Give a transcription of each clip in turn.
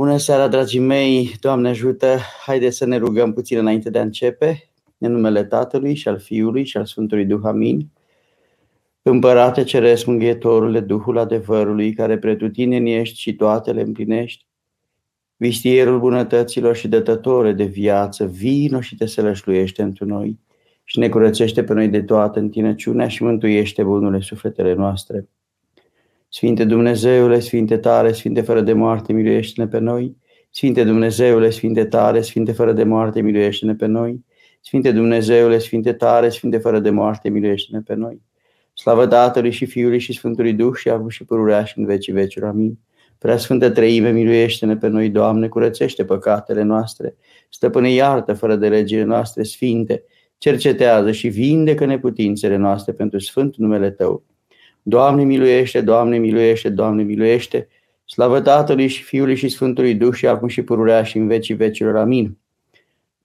Bună seara, dragii mei! Doamne ajută! Haideți să ne rugăm puțin înainte de a începe. În numele Tatălui și al Fiului și al Sfântului Duh, amin. Împărate Ceresc, Mânghietorule, Duhul adevărului, care pretutindeni ești și toate le împlinești, vistierul bunătăților și dătătore de viață, vino și te sălășluiește întru noi și ne curățește pe noi de toată întinăciunea și mântuiește bunurile sufletele noastre. Sfinte Dumnezeule, Sfinte tare, Sfinte fără de moarte, miluiește-ne pe noi. Sfinte Dumnezeule, Sfinte tare, Sfinte fără de moarte, miluiește-ne pe noi. Sfinte Dumnezeule, Sfinte tare, Sfinte fără de moarte, miluiește-ne pe noi. Slavă Tatălui și Fiului și Sfântului Duh și acum și pururea și în vecii vecilor. Amin. Prea Sfântă Treime, miluiește-ne pe noi, Doamne, curățește păcatele noastre, stăpâne iartă fără de legile noastre sfinte, cercetează și vindecă neputințele noastre pentru Sfântul numele Tău Doamne miluiește, Doamne miluiește, Doamne miluiește, slavă Tatălui și Fiului și Sfântului Duh și acum și pururea și în vecii vecilor. Amin.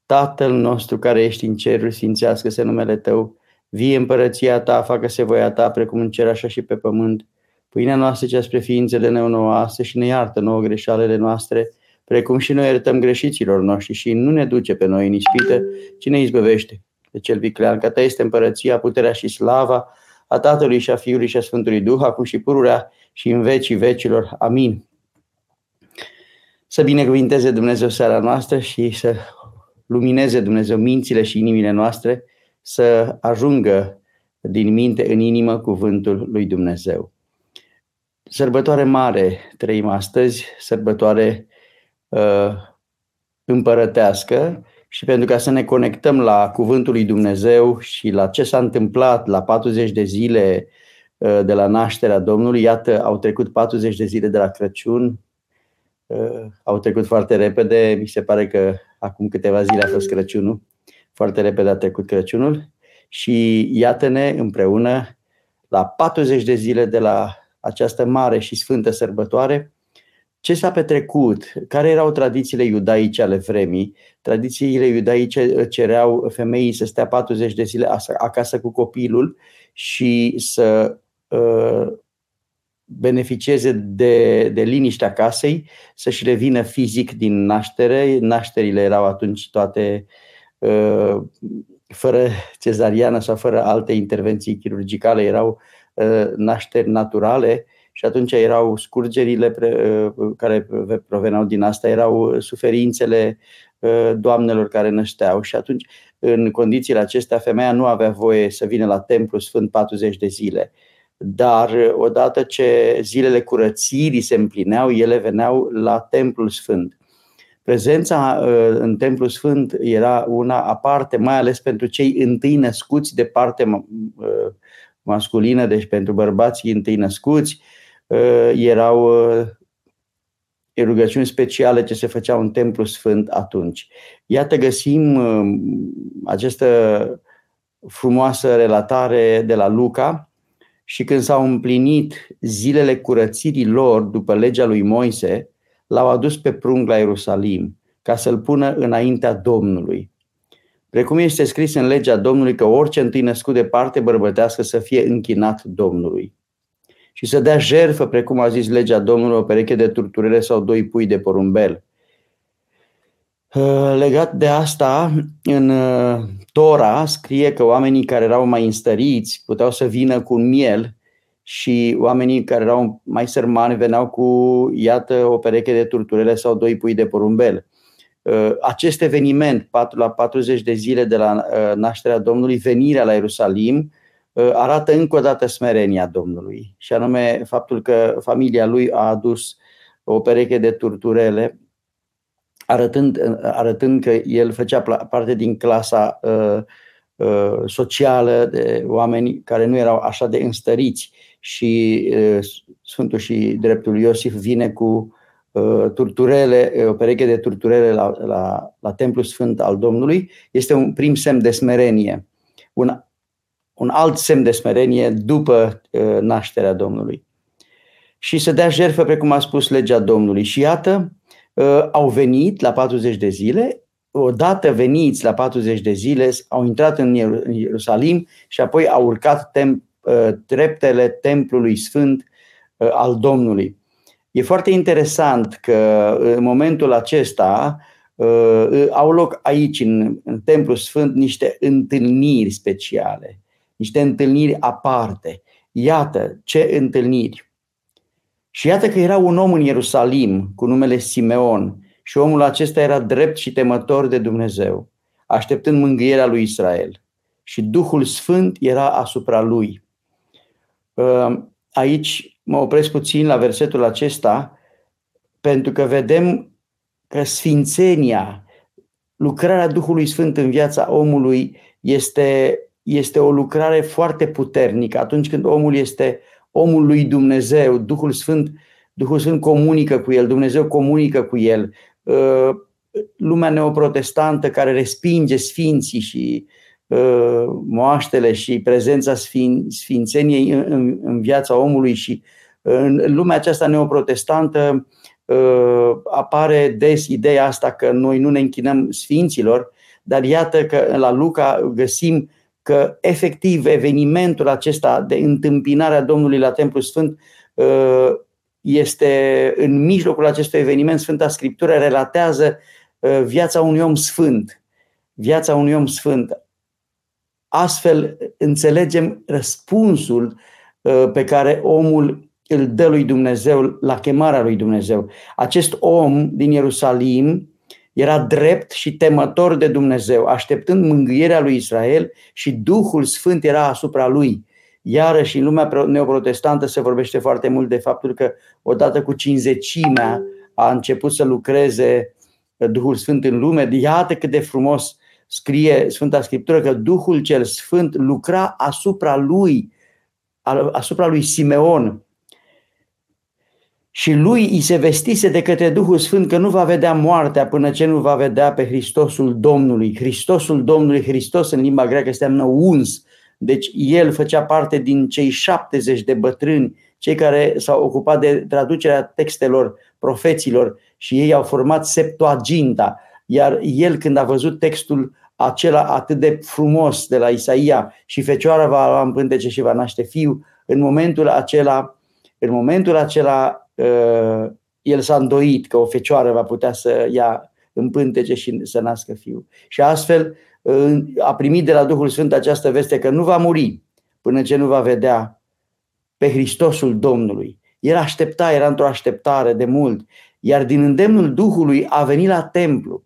Tatăl nostru care ești în cerul, sfințească-se numele Tău, vie împărăția Ta, facă-se voia Ta, precum în cer așa și pe pământ. Pâinea noastră cea spre ființele neonoase și ne iartă nouă greșalele noastre, precum și noi iertăm greșiților noștri și nu ne duce pe noi în ispită, ci ne izbăvește. De cel viclean, că Ta este împărăția, puterea și slava, a Tatălui și a Fiului și a Sfântului Duh, acum și pururea și în vecii vecilor. Amin. Să binecuvinteze Dumnezeu seara noastră și să lumineze Dumnezeu mințile și inimile noastre, să ajungă din minte în inimă cuvântul lui Dumnezeu. Sărbătoare mare trăim astăzi, sărbătoare uh, împărătească, și pentru ca să ne conectăm la Cuvântul lui Dumnezeu și la ce s-a întâmplat la 40 de zile uh, de la nașterea Domnului, iată, au trecut 40 de zile de la Crăciun, uh, au trecut foarte repede, mi se pare că acum câteva zile a fost Crăciunul, foarte repede a trecut Crăciunul. Și iată-ne împreună la 40 de zile de la această mare și sfântă sărbătoare, ce s-a petrecut, care erau tradițiile iudaice ale vremii. Tradițiile iudaice cereau femeii să stea 40 de zile acasă cu copilul și să uh, beneficieze de, de liniștea casei, să-și revină fizic din naștere. Nașterile erau atunci toate uh, fără cezariană sau fără alte intervenții chirurgicale, erau uh, nașteri naturale și atunci erau scurgerile uh, care proveneau din asta, erau suferințele uh, doamnelor care nășteau și atunci în condițiile acestea femeia nu avea voie să vină la templu sfânt 40 de zile. Dar odată ce zilele curățirii se împlineau, ele veneau la templul sfânt. Prezența uh, în templul sfânt era una aparte, mai ales pentru cei întâi născuți de parte masculină, deci pentru bărbații întâi născuți, Uh, erau uh, rugăciuni speciale ce se făceau în templu sfânt atunci. Iată găsim uh, această frumoasă relatare de la Luca și când s-au împlinit zilele curățirii lor după legea lui Moise, l-au adus pe prung la Ierusalim ca să-l pună înaintea Domnului. Precum este scris în legea Domnului că orice întâi născut de parte bărbătească să fie închinat Domnului și să dea jerfă, precum a zis legea Domnului, o pereche de turturele sau doi pui de porumbel. Uh, legat de asta, în uh, Tora scrie că oamenii care erau mai înstăriți puteau să vină cu un miel și oamenii care erau mai sărmani veneau cu, iată, o pereche de turturele sau doi pui de porumbel. Uh, acest eveniment, la 40 de zile de la nașterea Domnului, venirea la Ierusalim, Uh, arată încă o dată smerenia Domnului și anume faptul că familia lui a adus o pereche de turturele arătând, arătând că el făcea parte din clasa uh, uh, socială de oameni care nu erau așa de înstăriți și uh, Sfântul și Dreptul Iosif vine cu uh, turturele, o pereche de turturele la, la, la Templul Sfânt al Domnului, este un prim semn de smerenie. Un un alt semn de smerenie după uh, nașterea Domnului. Și să dea jertfă, precum a spus legea Domnului. Și iată, uh, au venit la 40 de zile, odată veniți la 40 de zile, au intrat în Ierusalim și apoi au urcat tem, uh, treptele templului sfânt al Domnului. E foarte interesant că în momentul acesta uh, au loc aici, în, în Templu Sfânt, niște întâlniri speciale, niște întâlniri aparte. Iată ce întâlniri. Și iată că era un om în Ierusalim cu numele Simeon și omul acesta era drept și temător de Dumnezeu, așteptând mângâierea lui Israel. Și Duhul Sfânt era asupra lui. Uh, aici mă opresc puțin la versetul acesta, pentru că vedem că sfințenia, lucrarea Duhului Sfânt în viața omului este, este o lucrare foarte puternică. Atunci când omul este omul lui Dumnezeu, Duhul Sfânt, Duhul Sfânt comunică cu el, Dumnezeu comunică cu el. Uh, lumea neoprotestantă care respinge sfinții și uh, moaștele și prezența sfin, sfințeniei în, în, în viața omului și în lumea aceasta neoprotestantă uh, apare des ideea asta că noi nu ne închinăm sfinților, dar iată că la Luca găsim că efectiv evenimentul acesta de întâmpinare a Domnului la Templu Sfânt uh, este în mijlocul acestui eveniment, Sfânta Scriptură relatează uh, viața unui om sfânt. Viața unui om sfânt. Astfel înțelegem răspunsul pe care omul îl dă lui Dumnezeu la chemarea lui Dumnezeu. Acest om din Ierusalim era drept și temător de Dumnezeu, așteptând mângâierea lui Israel și Duhul Sfânt era asupra lui. Iarăși în lumea neoprotestantă se vorbește foarte mult de faptul că odată cu cinzecimea a început să lucreze Duhul Sfânt în lume. Iată cât de frumos scrie Sfânta Scriptură că Duhul cel Sfânt lucra asupra lui, asupra lui Simeon, și lui îi se vestise de către Duhul Sfânt că nu va vedea moartea până ce nu va vedea pe Hristosul Domnului. Hristosul Domnului, Hristos în limba greacă înseamnă uns. Deci el făcea parte din cei 70 de bătrâni, cei care s-au ocupat de traducerea textelor profeților și ei au format Septuaginta. Iar el când a văzut textul acela atât de frumos de la Isaia și fecioara va lua în pântece și va naște fiu, în momentul acela, în momentul acela Uh, el s-a îndoit că o fecioară va putea să ia în pântece și să nască fiu. Și astfel uh, a primit de la Duhul Sfânt această veste că nu va muri până ce nu va vedea pe Hristosul Domnului. El aștepta, era într-o așteptare de mult, iar din îndemnul Duhului a venit la templu.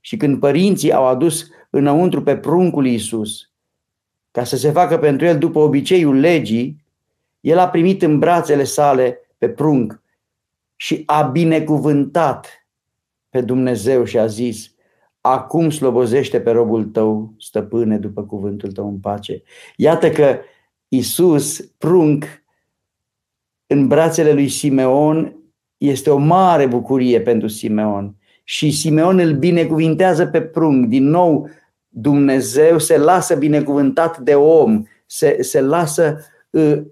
Și când părinții au adus înăuntru pe pruncul Iisus, ca să se facă pentru el după obiceiul legii, el a primit în brațele sale pe prunc și a binecuvântat pe Dumnezeu și a zis, acum slobozește pe robul tău, stăpâne, după cuvântul tău în pace. Iată că Isus, prunc, în brațele lui Simeon, este o mare bucurie pentru Simeon. Și Simeon îl binecuvintează pe prunc. Din nou, Dumnezeu se lasă binecuvântat de om, se, se lasă uh,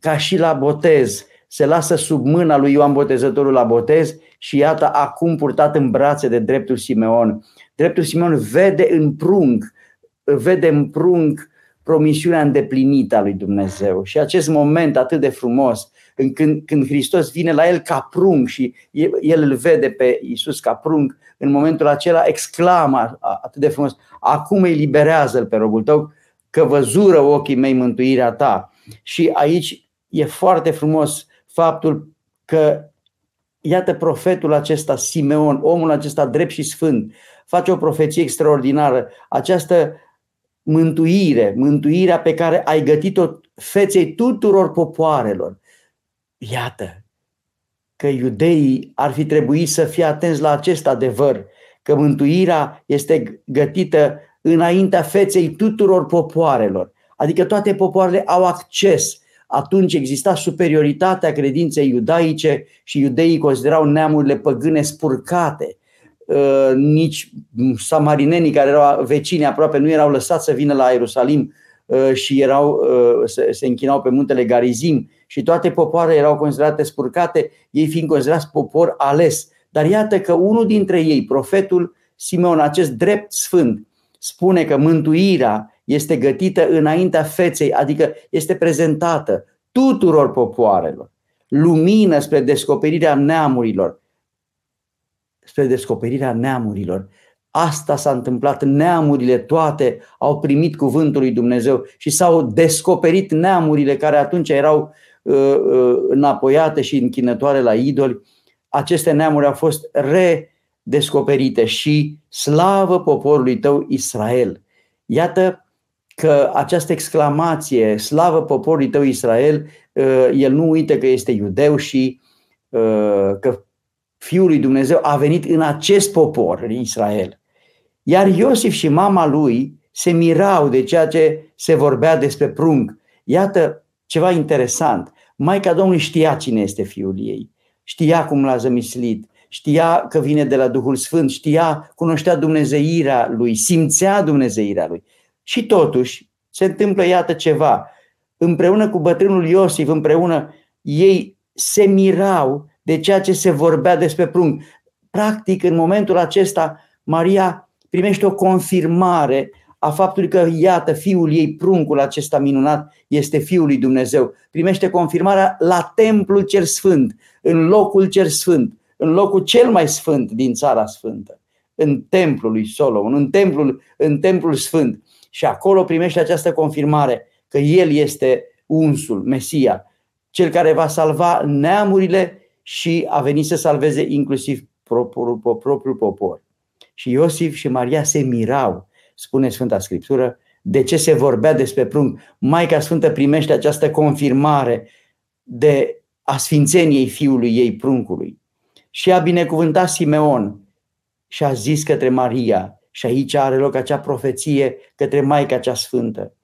ca și la botez, se lasă sub mâna lui Ioan Botezătorul la botez și iată acum purtat în brațe de dreptul Simeon. Dreptul Simeon vede în prunc, vede în prunc promisiunea îndeplinită a lui Dumnezeu. Și acest moment atât de frumos, în când, când Hristos vine la el ca prunc și el îl vede pe Iisus ca prunc, în momentul acela exclamă atât de frumos, acum îi liberează-l pe robul tău, că văzură ochii mei mântuirea ta. Și aici e foarte frumos faptul că, iată, profetul acesta, Simeon, omul acesta drept și sfânt, face o profeție extraordinară. Această mântuire, mântuirea pe care ai gătit-o feței tuturor popoarelor. Iată că iudeii ar fi trebuit să fie atenți la acest adevăr, că mântuirea este gătită înaintea feței tuturor popoarelor. Adică toate popoarele au acces atunci exista superioritatea credinței iudaice și iudeii considerau neamurile păgâne spurcate. Uh, nici samarinenii care erau vecini aproape nu erau lăsați să vină la Ierusalim uh, și erau, uh, se, se închinau pe muntele Garizim și toate popoarele erau considerate spurcate, ei fiind considerați popor ales. Dar iată că unul dintre ei, profetul Simeon, acest drept sfânt, spune că mântuirea este gătită înaintea feței, adică este prezentată tuturor popoarelor. lumină spre descoperirea neamurilor. Spre descoperirea neamurilor. Asta s-a întâmplat, neamurile toate au primit cuvântul lui Dumnezeu și s-au descoperit neamurile care atunci erau uh, uh, înapoiate și închinătoare la idoli. Aceste neamuri au fost redescoperite și slavă poporului tău Israel. Iată că această exclamație, slavă poporului tău Israel, uh, el nu uită că este iudeu și uh, că Fiul lui Dumnezeu a venit în acest popor, în Israel. Iar Iosif și mama lui se mirau de ceea ce se vorbea despre prunc. Iată ceva interesant. Maica Domnului știa cine este fiul ei. Știa cum l-a zămislit, știa că vine de la Duhul Sfânt, știa, cunoștea Dumnezeirea lui, simțea Dumnezeirea lui. Și totuși se întâmplă, iată ceva, împreună cu bătrânul Iosif, împreună, ei se mirau de ceea ce se vorbea despre prunc. Practic, în momentul acesta, Maria primește o confirmare a faptului că, iată, fiul ei, pruncul acesta minunat, este fiul lui Dumnezeu. Primește confirmarea la templul cer sfânt, în locul cer sfânt, în locul cel mai sfânt din țara sfântă, în templul lui Solomon, în templul, în templul sfânt. Și acolo primește această confirmare că El este unsul, Mesia, cel care va salva neamurile și a venit să salveze inclusiv propriul, propriul popor. Și Iosif și Maria se mirau, spune Sfânta Scriptură, de ce se vorbea despre prunc. Maica Sfântă primește această confirmare de a sfințeniei fiului ei pruncului. Și a binecuvântat Simeon și a zis către Maria, și aici are loc acea profeție către Maica cea Sfântă.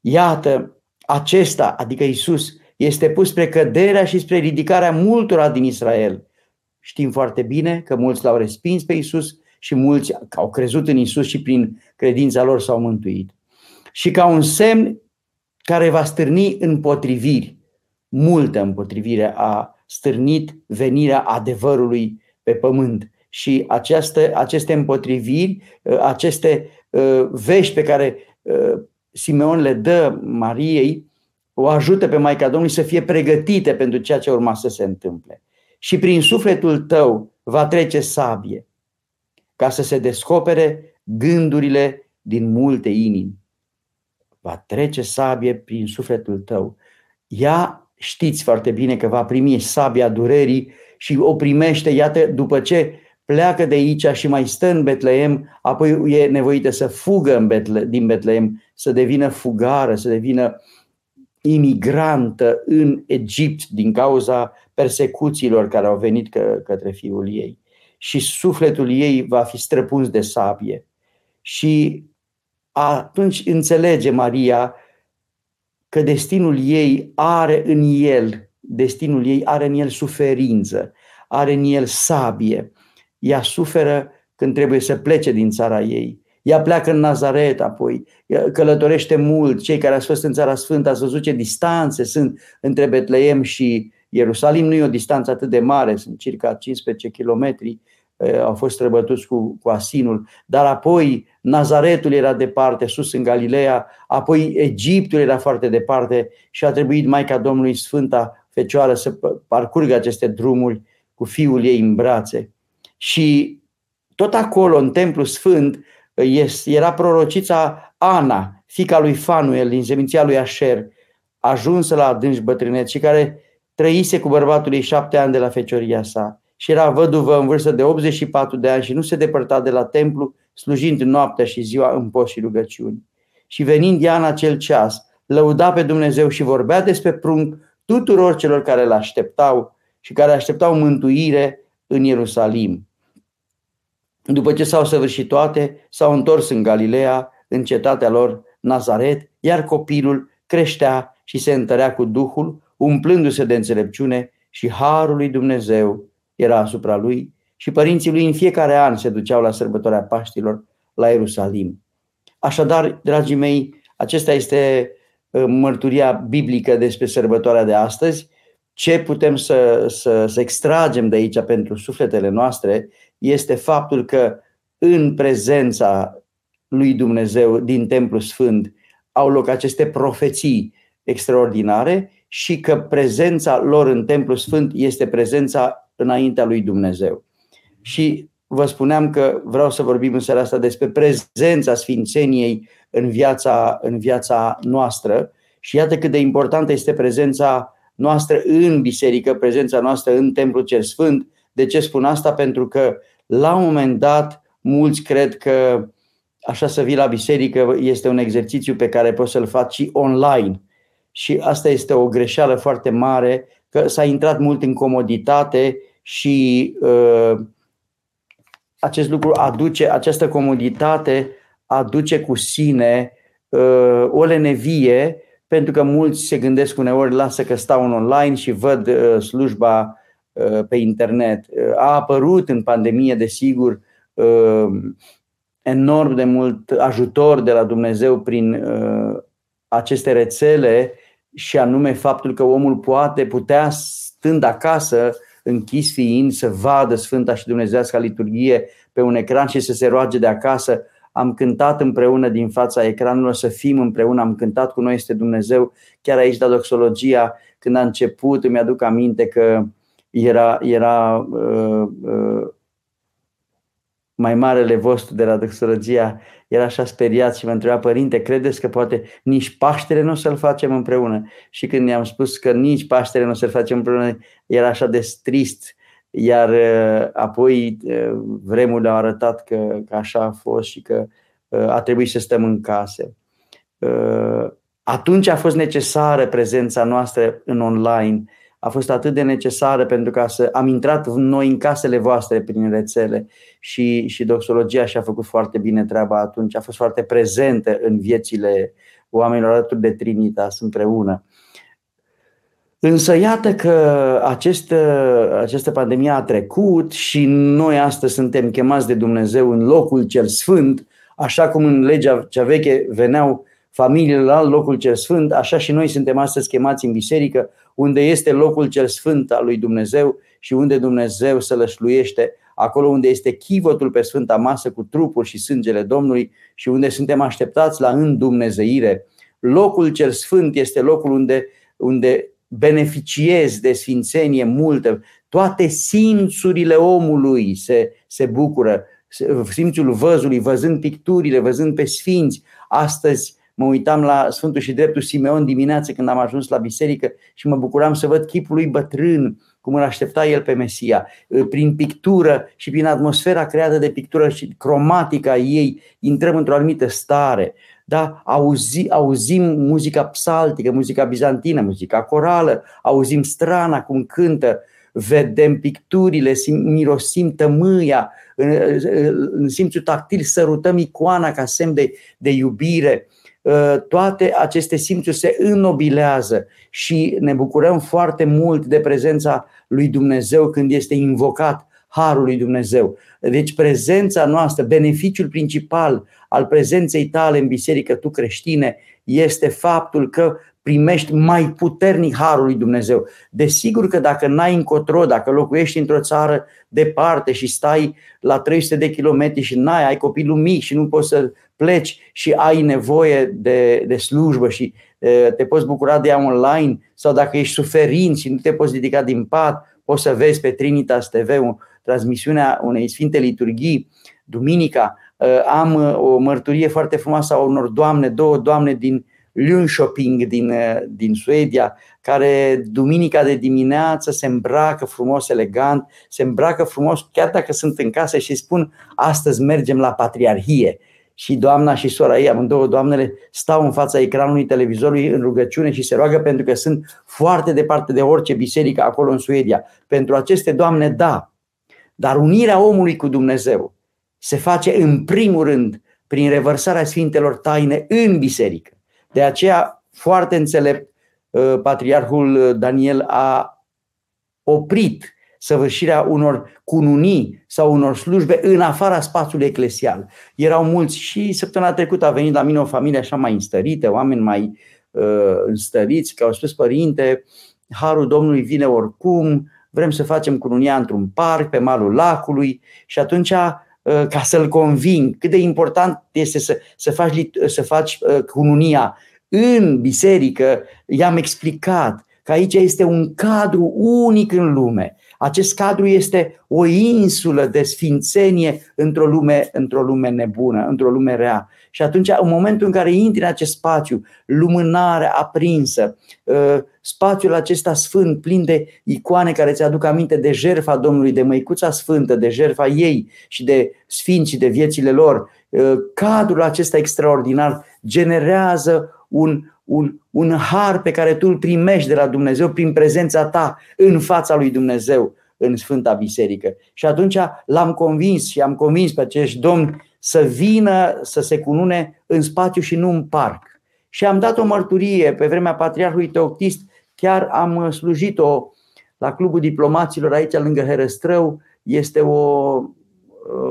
Iată, acesta, adică Isus, este pus spre căderea și spre ridicarea multora din Israel. Știm foarte bine că mulți l-au respins pe Isus și mulți au crezut în Isus și prin credința lor s-au mântuit. Și ca un semn care va stârni împotriviri, multă împotrivire a stârnit venirea adevărului pe pământ și această, aceste împotriviri, uh, aceste uh, vești pe care uh, Simeon le dă Mariei, o ajută pe Maica Domnului să fie pregătite pentru ceea ce urma să se întâmple. Și prin sufletul tău va trece sabie, ca să se descopere gândurile din multe inimi. Va trece sabie prin sufletul tău. Ea știți foarte bine că va primi sabia durerii și o primește, iată, după ce pleacă de aici și mai stă în Betleem, apoi e nevoită să fugă în Betle- din Betleem, să devină fugară, să devină imigrantă în Egipt din cauza persecuțiilor care au venit că, către fiul ei. Și sufletul ei va fi străpuns de sabie. Și atunci înțelege Maria că destinul ei are în el, destinul ei are în el suferință, are în el sabie, ea suferă când trebuie să plece din țara ei. Ea pleacă în Nazaret apoi, călătorește mult. Cei care au fost în țara sfântă ați văzut ce distanțe sunt între Betleem și Ierusalim. Nu e o distanță atât de mare, sunt circa 15 kilometri, au fost străbătuți cu, cu asinul, dar apoi Nazaretul era departe, sus în Galileea, apoi Egiptul era foarte departe și a trebuit Maica Domnului Sfânta Fecioară să parcurgă aceste drumuri cu fiul ei în brațe. Și tot acolo, în Templu Sfânt, era prorocița Ana, fica lui Fanuel din seminția lui Asher, ajunsă la adânci bătrânet și care trăise cu bărbatul ei șapte ani de la fecioria sa și era văduvă în vârstă de 84 de ani și nu se depărta de la templu, slujind noaptea și ziua în post și rugăciuni. Și venind ea în acel ceas, lăuda pe Dumnezeu și vorbea despre prunc tuturor celor care îl așteptau și care așteptau mântuire în Ierusalim. După ce s-au săvârșit toate, s-au întors în Galileea, în cetatea lor Nazaret, iar copilul creștea și se întărea cu Duhul, umplându-se de înțelepciune și harul lui Dumnezeu era asupra lui și părinții lui în fiecare an se duceau la sărbătoarea Paștilor la Ierusalim. Așadar, dragii mei, acesta este uh, mărturia biblică despre sărbătoarea de astăzi. Ce putem să, să, să extragem de aici pentru sufletele noastre este faptul că în prezența lui Dumnezeu din Templu Sfânt au loc aceste profeții extraordinare și că prezența lor în Templu Sfânt este prezența înaintea lui Dumnezeu. Și vă spuneam că vreau să vorbim în seara asta despre prezența Sfințeniei în viața, în viața noastră și iată cât de importantă este prezența noastră în biserică, prezența noastră în Templul Cel Sfânt. De ce spun asta? Pentru că la un moment dat mulți cred că așa să vii la biserică este un exercițiu pe care poți să-l faci și online. Și asta este o greșeală foarte mare, că s-a intrat mult în comoditate și uh, acest lucru aduce, această comoditate aduce cu sine uh, o lenevie, pentru că mulți se gândesc uneori, lasă că stau în online și văd uh, slujba uh, pe internet. Uh, a apărut în pandemie, desigur, uh, enorm de mult ajutor de la Dumnezeu prin uh, aceste rețele și anume faptul că omul poate, putea stând acasă, închis fiind, să vadă Sfânta și Dumnezească liturghie pe un ecran și să se roage de acasă. Am cântat împreună din fața ecranului, să fim împreună, am cântat cu noi este Dumnezeu. Chiar aici la doxologia, când a început, îmi aduc aminte că era, era uh, uh, mai marele vostru de la doxologia era așa speriat și mă întreba, părinte, credeți că poate nici Paștele nu o să-l facem împreună? Și când i-am spus că nici Paștele nu o să-l facem împreună, era așa de trist. Iar uh, apoi uh, vremurile au arătat că, că așa a fost și că uh, a trebuit să stăm în case. Atunci a fost necesară prezența noastră în online a fost atât de necesară pentru ca să am intrat noi în casele voastre prin rețele și, și doxologia și-a făcut foarte bine treaba atunci, a fost foarte prezentă în viețile oamenilor alături de Trinitas împreună. Însă iată că acest, această pandemie a trecut și noi astăzi suntem chemați de Dumnezeu în locul cel sfânt, așa cum în legea cea veche veneau familiile la locul cel sfânt, așa și noi suntem astăzi chemați în biserică, unde este locul cel sfânt al lui Dumnezeu și unde Dumnezeu se lășluiește, acolo unde este chivotul pe sfânta masă cu trupul și sângele Domnului și unde suntem așteptați la îndumnezeire. Locul cel sfânt este locul unde, unde beneficiezi de sfințenie multă, toate simțurile omului se, se bucură, simțul văzului, văzând picturile, văzând pe sfinți. Astăzi mă uitam la Sfântul și Dreptul Simeon dimineață când am ajuns la biserică și mă bucuram să văd chipul lui bătrân, cum îl aștepta el pe Mesia. Prin pictură și prin atmosfera creată de pictură și cromatica ei, intrăm într-o anumită stare. Da? Auzi, auzim muzica psaltică, muzica bizantină, muzica corală, auzim strana cum cântă, vedem picturile, sim, mirosim tămâia, în, în simțul tactil sărutăm icoana ca semn de, de iubire. Uh, toate aceste simțuri se înnobilează și ne bucurăm foarte mult de prezența lui Dumnezeu când este invocat harul lui Dumnezeu. Deci prezența noastră, beneficiul principal al prezenței tale în biserică, tu creștine, este faptul că primești mai puternic harul lui Dumnezeu. Desigur că dacă n-ai încotro, dacă locuiești într-o țară departe și stai la 300 de kilometri și n-ai, ai copilul mic și nu poți să pleci și ai nevoie de, de slujbă și te poți bucura de ea online sau dacă ești suferint și nu te poți ridica din pat, poți să vezi pe Trinitas TV o transmisiunea unei Sfinte Liturghii, duminica. Am o mărturie foarte frumoasă a unor doamne, două doamne din Lundshopping din, din Suedia, care duminica de dimineață se îmbracă frumos, elegant, se îmbracă frumos, chiar dacă sunt în casă și spun astăzi mergem la patriarhie și doamna și sora ei, amândouă doamnele, stau în fața ecranului televizorului în rugăciune și se roagă pentru că sunt foarte departe de orice biserică acolo în Suedia. Pentru aceste doamne, da. Dar unirea omului cu Dumnezeu se face în primul rând prin revărsarea Sfintelor Taine în biserică. De aceea, foarte înțelept, uh, Patriarhul Daniel a oprit săvârșirea unor cununii sau unor slujbe în afara spațiului eclesial. Erau mulți și săptămâna trecută a venit la mine o familie așa mai înstărită, oameni mai uh, înstăriți, care au spus, părinte, Harul Domnului vine oricum, vrem să facem cununia într-un parc, pe malul lacului și atunci uh, ca să-l conving cât de important este să, să faci, să faci uh, cununia în biserică, i-am explicat că aici este un cadru unic în lume. Acest cadru este o insulă de sfințenie într-o lume, într-o lume nebună, într-o lume rea. Și atunci, în momentul în care intri în acest spațiu, lumânare aprinsă, ă, spațiul acesta sfânt, plin de icoane care ți aduc aminte de jertfa Domnului, de măicuța sfântă, de jertfa ei și de sfinți și de viețile lor, ă, cadrul acesta extraordinar generează un, un, un har pe care tu îl primești de la Dumnezeu prin prezența ta în fața lui Dumnezeu în Sfânta Biserică. Și atunci l-am convins și am convins pe acești domni să vină să se cunune în spațiu și nu în parc. Și am dat o mărturie pe vremea Patriarhului Teoctist, chiar am slujit-o la Clubul Diplomaților aici lângă Herăstrău. Este o,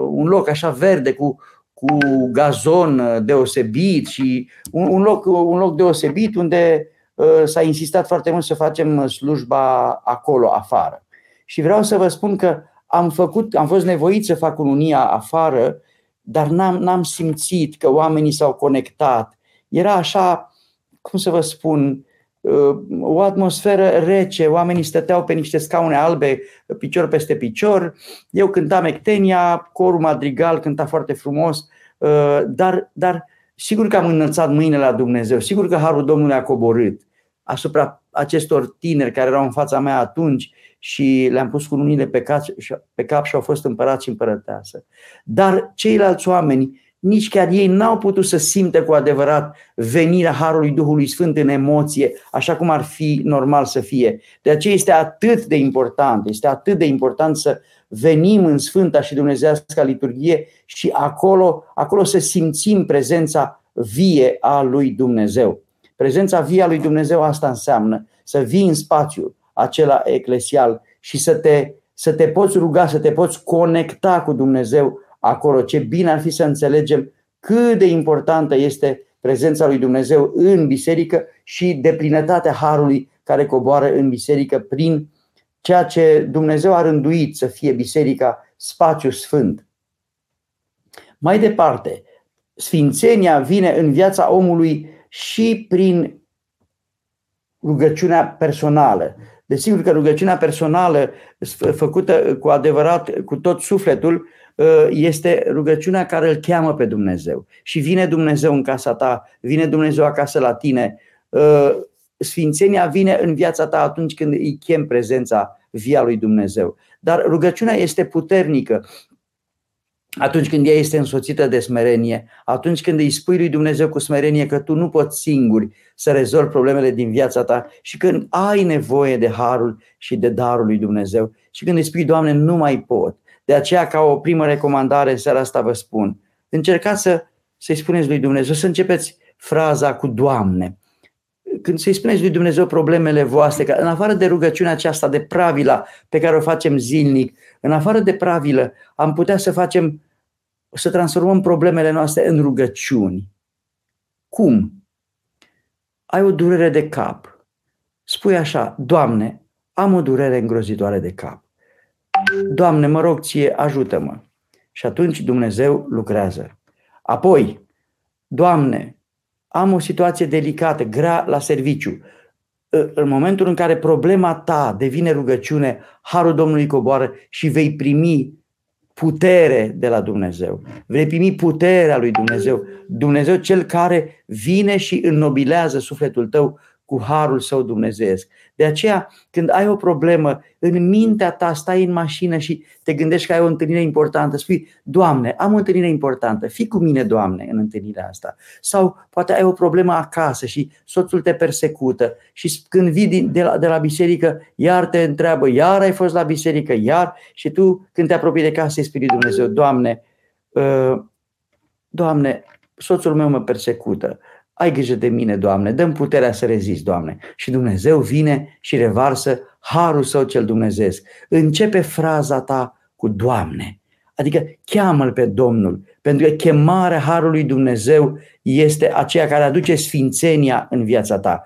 un loc așa verde cu cu gazon uh, deosebit și un, un, loc, un loc deosebit unde uh, s-a insistat foarte mult să facem slujba acolo, afară. Și vreau să vă spun că am, făcut, am fost nevoit să fac unia afară, dar n-am, n-am simțit că oamenii s-au conectat. Era așa, cum să vă spun, uh, o atmosferă rece, oamenii stăteau pe niște scaune albe, picior peste picior, eu cântam Ectenia, corul madrigal cânta foarte frumos, uh, dar, dar sigur că am înălțat mâinile la Dumnezeu, sigur că Harul Domnului a coborât asupra acestor tineri care erau în fața mea atunci și le-am pus cu unile pe cap, pe cap și au fost împărați și împărăteasă. Dar ceilalți oameni nici chiar ei n-au putut să simtă cu adevărat venirea Harului Duhului Sfânt în emoție, așa cum ar fi normal să fie. De aceea este atât de important, este atât de important să venim în Sfânta și Dumnezească liturghie și acolo, acolo să simțim prezența vie a lui Dumnezeu. Prezența vie a lui Dumnezeu asta înseamnă să vii în spațiu acela eclesial și să te, să te poți ruga, să te poți conecta cu Dumnezeu acolo. Ce bine ar fi să înțelegem cât de importantă este prezența lui Dumnezeu în biserică și deplinătatea harului care coboară în biserică prin ceea ce Dumnezeu a rânduit să fie biserica spațiu sfânt. Mai departe, sfințenia vine în viața omului și prin rugăciunea personală. Desigur că rugăciunea personală făcută cu adevărat, cu tot sufletul, Uh, este rugăciunea care îl cheamă pe Dumnezeu. Și vine Dumnezeu în casa ta, vine Dumnezeu acasă la tine. Uh, sfințenia vine în viața ta atunci când îi chem prezența via lui Dumnezeu. Dar rugăciunea este puternică atunci când ea este însoțită de smerenie, atunci când îi spui lui Dumnezeu cu smerenie că tu nu poți singuri să rezolvi problemele din viața ta și când ai nevoie de harul și de darul lui Dumnezeu și când îi spui, Doamne, nu mai pot, de aceea, ca o primă recomandare, în seara asta vă spun, încercați să, să-i spuneți lui Dumnezeu, să începeți fraza cu Doamne. Când să-i spuneți lui Dumnezeu problemele voastre, că în afară de rugăciunea aceasta de pravila pe care o facem zilnic, în afară de pravilă, am putea să facem, să transformăm problemele noastre în rugăciuni. Cum? Ai o durere de cap. Spui așa, Doamne, am o durere îngrozitoare de cap. Doamne, mă rog ție, ajută-mă. Și atunci Dumnezeu lucrează. Apoi, Doamne, am o situație delicată, grea la serviciu. În momentul în care problema ta devine rugăciune, harul Domnului coboară și vei primi putere de la Dumnezeu. Vei primi puterea lui Dumnezeu. Dumnezeu cel care vine și înnobilează sufletul tău cu harul său dumnezeesc. De aceea, când ai o problemă, în mintea ta stai în mașină și te gândești că ai o întâlnire importantă, spui, Doamne, am o întâlnire importantă, fii cu mine, Doamne, în întâlnirea asta. Sau poate ai o problemă acasă și soțul te persecută și când vii de la, de la biserică, iar te întreabă, iar ai fost la biserică, iar, și tu când te apropii de casă, spui Dumnezeu, Doamne, uh, Doamne, soțul meu mă persecută, ai grijă de mine, Doamne, dăm puterea să rezist, Doamne. Și Dumnezeu vine și revarsă harul său cel dumnezeesc. Începe fraza ta cu Doamne. Adică cheamă-L pe Domnul, pentru că chemarea Harului Dumnezeu este aceea care aduce sfințenia în viața ta.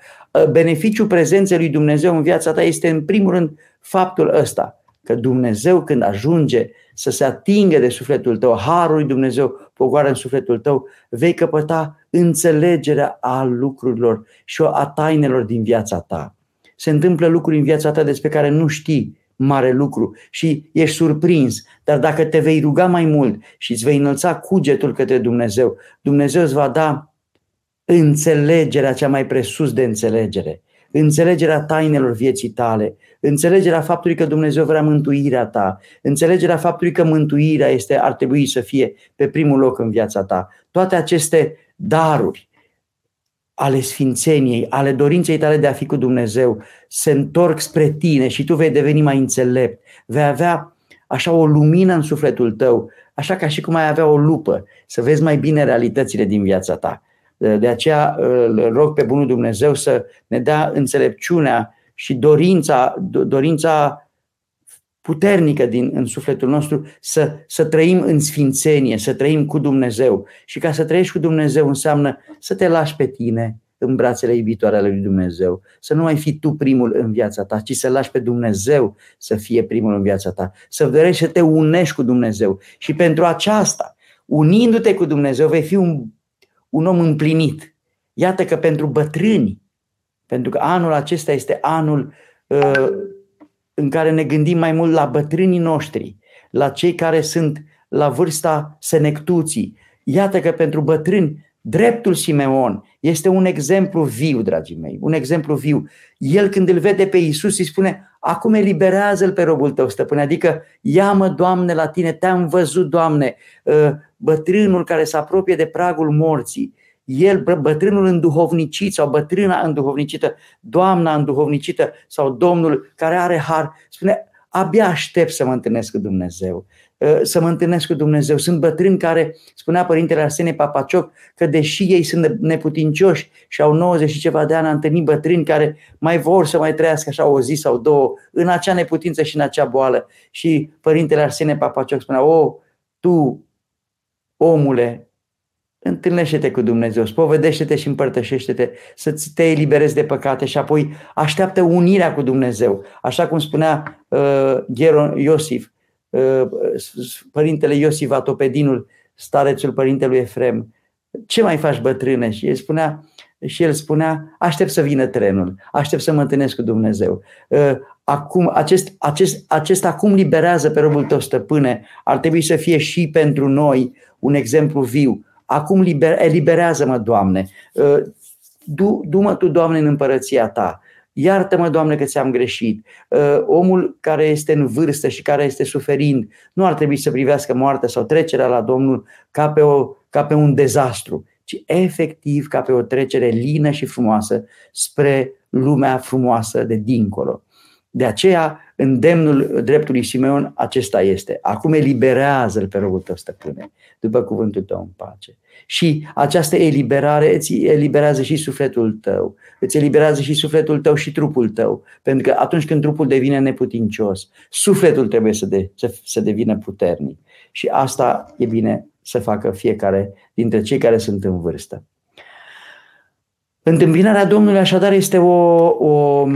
Beneficiul prezenței lui Dumnezeu în viața ta este în primul rând faptul ăsta, că Dumnezeu când ajunge să se atingă de sufletul tău, harul lui Dumnezeu pogoară în sufletul tău, vei căpăta înțelegerea a lucrurilor și a tainelor din viața ta. se întâmplă lucruri în viața ta despre care nu știi mare lucru și ești surprins. Dar dacă te vei ruga mai mult și îți vei înălța cugetul către Dumnezeu, Dumnezeu îți va da înțelegerea cea mai presus de înțelegere, înțelegerea tainelor vieții tale, înțelegerea faptului că Dumnezeu vrea mântuirea ta, înțelegerea faptului că mântuirea este, ar trebui să fie pe primul loc în viața ta. Toate aceste daruri ale sfințeniei, ale dorinței tale de a fi cu Dumnezeu, se întorc spre tine și tu vei deveni mai înțelept. Vei avea așa o lumină în sufletul tău, așa ca și cum ai avea o lupă, să vezi mai bine realitățile din viața ta. De aceea îl rog pe Bunul Dumnezeu să ne dea înțelepciunea și dorința, dorința puternică din, în sufletul nostru să, să trăim în sfințenie, să trăim cu Dumnezeu. Și ca să trăiești cu Dumnezeu înseamnă să te lași pe tine în brațele iubitoare ale lui Dumnezeu. Să nu mai fii tu primul în viața ta, ci să lași pe Dumnezeu să fie primul în viața ta. Să dorești să te unești cu Dumnezeu. Și pentru aceasta, unindu-te cu Dumnezeu, vei fi un, un om împlinit. Iată că pentru bătrâni, pentru că anul acesta este anul uh, în care ne gândim mai mult la bătrânii noștri, la cei care sunt la vârsta senectuții. Iată că pentru bătrâni, dreptul Simeon este un exemplu viu, dragii mei, un exemplu viu. El când îl vede pe Isus îi spune, acum eliberează-l pe robul tău, stăpâne, adică ia-mă, Doamne, la tine, te-am văzut, Doamne, ă, bătrânul care se apropie de pragul morții, el, bătrânul înduhovnicit sau bătrâna înduhovnicită, doamna înduhovnicită sau domnul care are har, spune, abia aștept să mă întâlnesc cu Dumnezeu. Uh, să mă întâlnesc cu Dumnezeu. Sunt bătrâni care, spunea Părintele Arsenie Papacioc, că deși ei sunt neputincioși și au 90 și ceva de ani, am întâlnit bătrâni care mai vor să mai trăiască așa o zi sau două, în acea neputință și în acea boală. Și Părintele Arsenie Papacioc spunea, o, tu, omule, întâlnește-te cu Dumnezeu, spovedește-te și împărtășește-te, să te eliberezi de păcate și apoi așteaptă unirea cu Dumnezeu. Așa cum spunea uh, Gheron Iosif, uh, părintele Iosif Atopedinul, starețul părintelui Efrem, ce mai faci bătrâne? Și el spunea, și el spunea, aștept să vină trenul, aștept să mă întâlnesc cu Dumnezeu. Uh, acum, acest, acest, acest acum liberează pe robul tău stăpâne, ar trebui să fie și pentru noi un exemplu viu Acum liber, eliberează-mă, Doamne. Uh, du, du-mă Tu, Doamne, în împărăția Ta. Iartă-mă, Doamne, că ți-am greșit. Uh, omul care este în vârstă și care este suferind nu ar trebui să privească moartea sau trecerea la Domnul ca pe, o, ca pe un dezastru, ci efectiv ca pe o trecere lină și frumoasă spre lumea frumoasă de dincolo. De aceea, îndemnul dreptului Simeon acesta este. Acum eliberează-l pe robul tău, stăpâne, după cuvântul tău în pace. Și această eliberare îți eliberează și sufletul tău, îți eliberează și sufletul tău și trupul tău. Pentru că atunci când trupul devine neputincios, sufletul trebuie să, de, să, să devină puternic. Și asta e bine să facă fiecare dintre cei care sunt în vârstă. Întâmpinarea Domnului așadar este o, o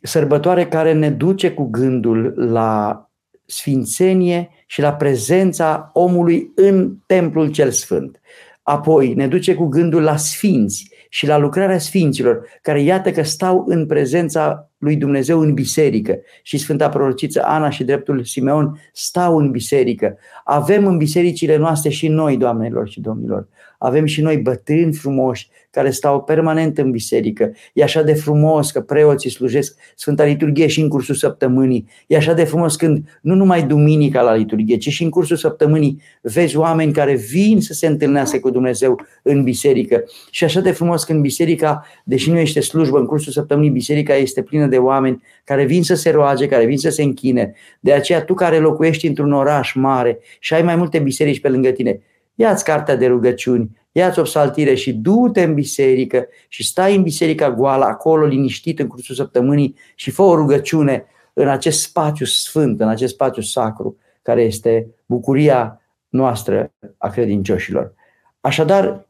sărbătoare care ne duce cu gândul la sfințenie și la prezența omului în templul cel sfânt. Apoi ne duce cu gândul la sfinți și la lucrarea sfinților, care iată că stau în prezența lui Dumnezeu în biserică. Și Sfânta Prorociță Ana și dreptul Simeon stau în biserică. Avem în bisericile noastre și noi, doamnelor și domnilor, avem și noi bătrâni frumoși care stau permanent în biserică. E așa de frumos că preoții slujesc Sfânta Liturghie și în cursul săptămânii. E așa de frumos când nu numai duminica la liturghie, ci și în cursul săptămânii vezi oameni care vin să se întâlnească cu Dumnezeu în biserică. Și așa de frumos când biserica, deși nu este slujbă, în cursul săptămânii biserica este plină de oameni care vin să se roage, care vin să se închine. De aceea tu care locuiești într-un oraș mare și ai mai multe biserici pe lângă tine, ia-ți cartea de rugăciuni, ia-ți o psaltire și du-te în biserică și stai în biserica goală, acolo liniștit în cursul săptămânii și fă o rugăciune în acest spațiu sfânt, în acest spațiu sacru, care este bucuria noastră a credincioșilor. Așadar,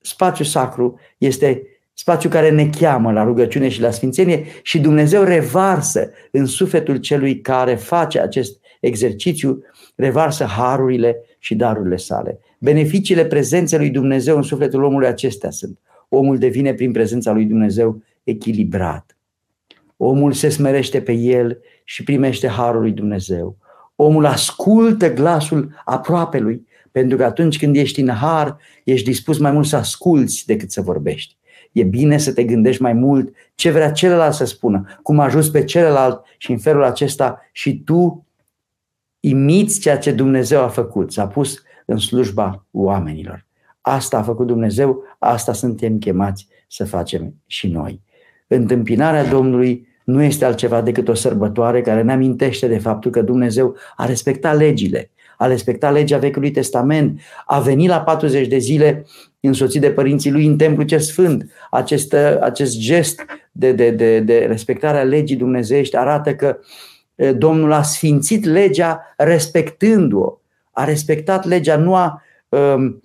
spațiul sacru este spațiu care ne cheamă la rugăciune și la sfințenie și Dumnezeu revarsă în sufletul celui care face acest exercițiu, revarsă harurile și darurile sale. Beneficiile prezenței lui Dumnezeu în sufletul omului acestea sunt. Omul devine prin prezența lui Dumnezeu echilibrat. omul se smerește pe el și primește harul lui Dumnezeu. Omul ascultă glasul aproapelui, pentru că atunci când ești în har, ești dispus mai mult să asculți decât să vorbești. E bine să te gândești mai mult ce vrea celălalt să spună, cum ajuns pe celălalt și în felul acesta și tu imiți ceea ce Dumnezeu a făcut, s-a pus în slujba oamenilor. Asta a făcut Dumnezeu, asta suntem chemați să facem și noi. Întâmpinarea Domnului nu este altceva decât o sărbătoare care ne amintește de faptul că Dumnezeu a respectat legile, a respectat legea Vechiului Testament, a venit la 40 de zile însoțit de părinții lui în templu ce sfânt. Acest, acest gest de, de, de, de respectare a legii dumnezeiești arată că Domnul a sfințit legea respectându-o. A respectat legea, nu a um,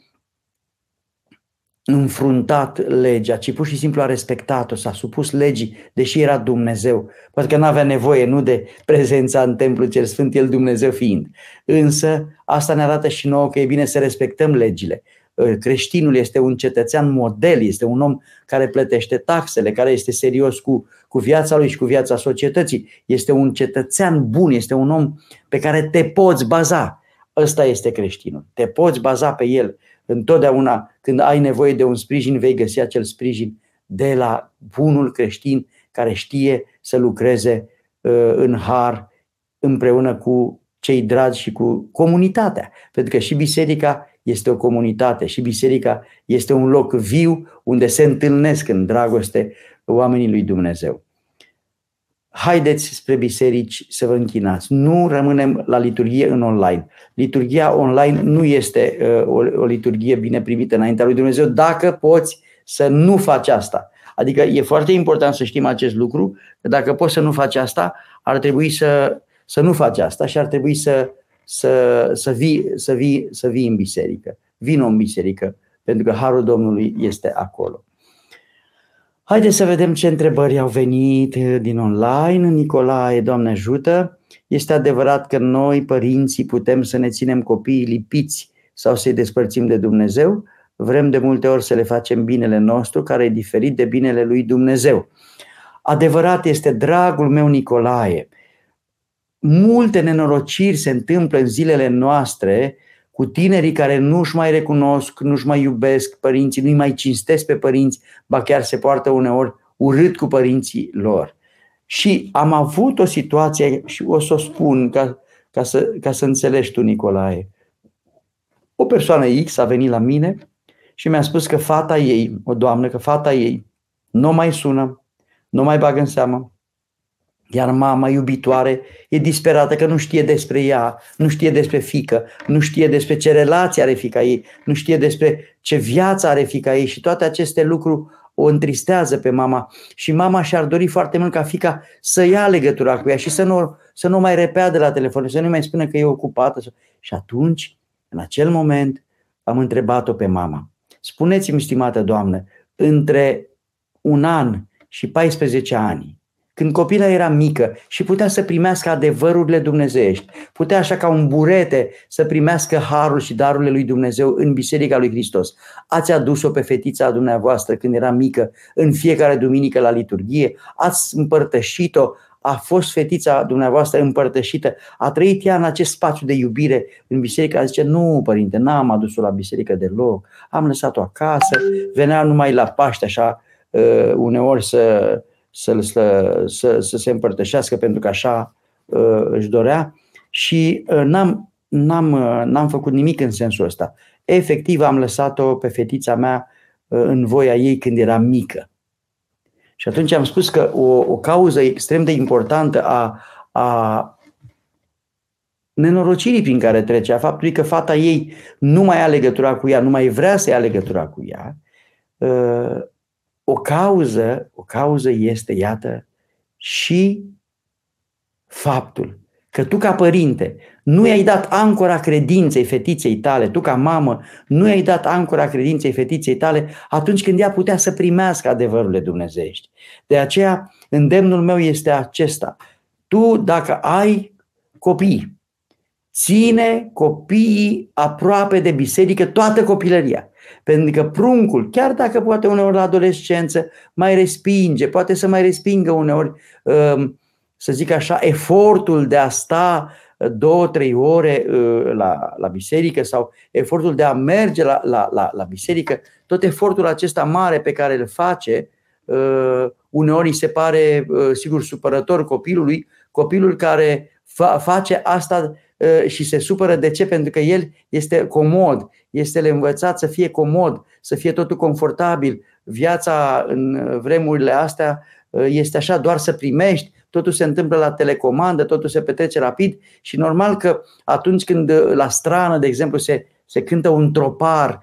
înfruntat legea, ci pur și simplu a respectat-o, s-a supus legii, deși era Dumnezeu. Poate că nu avea nevoie nu de prezența în templu cel sfânt, el Dumnezeu fiind. Însă asta ne arată și nouă că e bine să respectăm legile. Ă, creștinul este un cetățean model, este un om care plătește taxele, care este serios cu, cu viața lui și cu viața societății. Este un cetățean bun, este un om pe care te poți baza. Ăsta este creștinul. Te poți baza pe el. Întotdeauna când ai nevoie de un sprijin, vei găsi acel sprijin de la bunul creștin care știe să lucreze uh, în har împreună cu cei dragi și cu comunitatea. Pentru că și biserica este o comunitate și biserica este un loc viu unde se întâlnesc în dragoste oamenii lui Dumnezeu haideți spre biserici să vă închinați. Nu rămânem la liturghie în online. Liturghia online nu este uh, o, o liturghie bine primită înaintea lui Dumnezeu dacă poți să nu faci asta. Adică e foarte important să știm acest lucru, că dacă poți să nu faci asta, ar trebui să, să nu faci asta și ar trebui să, să, să, vii, să, vii, să vii în biserică. Vino în biserică, pentru că Harul Domnului este acolo. Haideți să vedem ce întrebări au venit eh, din online. Nicolae, Doamne ajută! Este adevărat că noi, părinții, putem să ne ținem copiii lipiți sau să-i despărțim de Dumnezeu? Vrem de multe ori să le facem binele nostru, care e diferit de binele lui Dumnezeu. Adevărat este, dragul meu Nicolae, multe nenorociri se întâmplă în zilele noastre cu tinerii care nu-și mai recunosc, nu-și mai iubesc părinții, nu-i mai cinstesc pe părinți, ba chiar se poartă uneori urât cu părinții lor. Și am avut o situație și o să o spun ca, ca, să, ca să înțelegi tu, Nicolae. O persoană X a venit la mine și mi-a spus că fata ei, o doamnă, că fata ei nu mai sună, nu mai bagă în seamă, iar mama iubitoare e disperată că nu știe despre ea, nu știe despre fică, nu știe despre ce relație are fica ei, nu știe despre ce viață are fica ei și toate aceste lucruri o întristează pe mama și mama și-ar dori foarte mult ca fica să ia legătura cu ea și să nu, să nu mai repea de la telefon, să nu mai spună că e ocupată. Și atunci, în acel moment, am întrebat-o pe mama. Spuneți-mi, stimată doamnă, între un an și 14 ani, când copila era mică și putea să primească adevărurile dumnezeiești, putea așa ca un burete să primească harul și darurile lui Dumnezeu în Biserica lui Hristos. Ați adus-o pe fetița dumneavoastră când era mică în fiecare duminică la liturghie, ați împărtășit-o, a fost fetița dumneavoastră împărtășită, a trăit ea în acest spațiu de iubire în biserică, zice, nu, părinte, n-am adus-o la biserică deloc, am lăsat-o acasă, venea numai la Paște, așa, uh, uneori să să, să, să, să se împărtășească pentru că așa uh, își dorea și uh, n-am, n-am, uh, n-am făcut nimic în sensul ăsta. Efectiv am lăsat-o pe fetița mea uh, în voia ei când era mică. Și atunci am spus că o, o cauză extrem de importantă a, a nenorocirii prin care trece, a faptului că fata ei nu mai are legătura cu ea, nu mai vrea să ia legătura cu ea, uh, o cauză, o cauză este, iată, și faptul că tu ca părinte nu i-ai dat ancora credinței fetiței tale, tu ca mamă nu i-ai dat ancora credinței fetiței tale atunci când ea putea să primească adevărurile dumnezeiești. De aceea, îndemnul meu este acesta. Tu, dacă ai copii, ține copiii aproape de biserică toată copilăria. Pentru că pruncul, chiar dacă poate uneori la adolescență mai respinge, poate să mai respingă uneori, um, să zic așa, efortul de a sta două, trei ore uh, la, la biserică sau efortul de a merge la, la, la, la biserică, tot efortul acesta mare pe care îl face, uh, uneori îi se pare, uh, sigur, supărător copilului, copilul care fa- face asta și se supără. De ce? Pentru că el este comod, este învățat să fie comod, să fie totul confortabil. Viața în vremurile astea este așa, doar să primești, totul se întâmplă la telecomandă, totul se petrece rapid și normal că atunci când la strană, de exemplu, se, se cântă un tropar,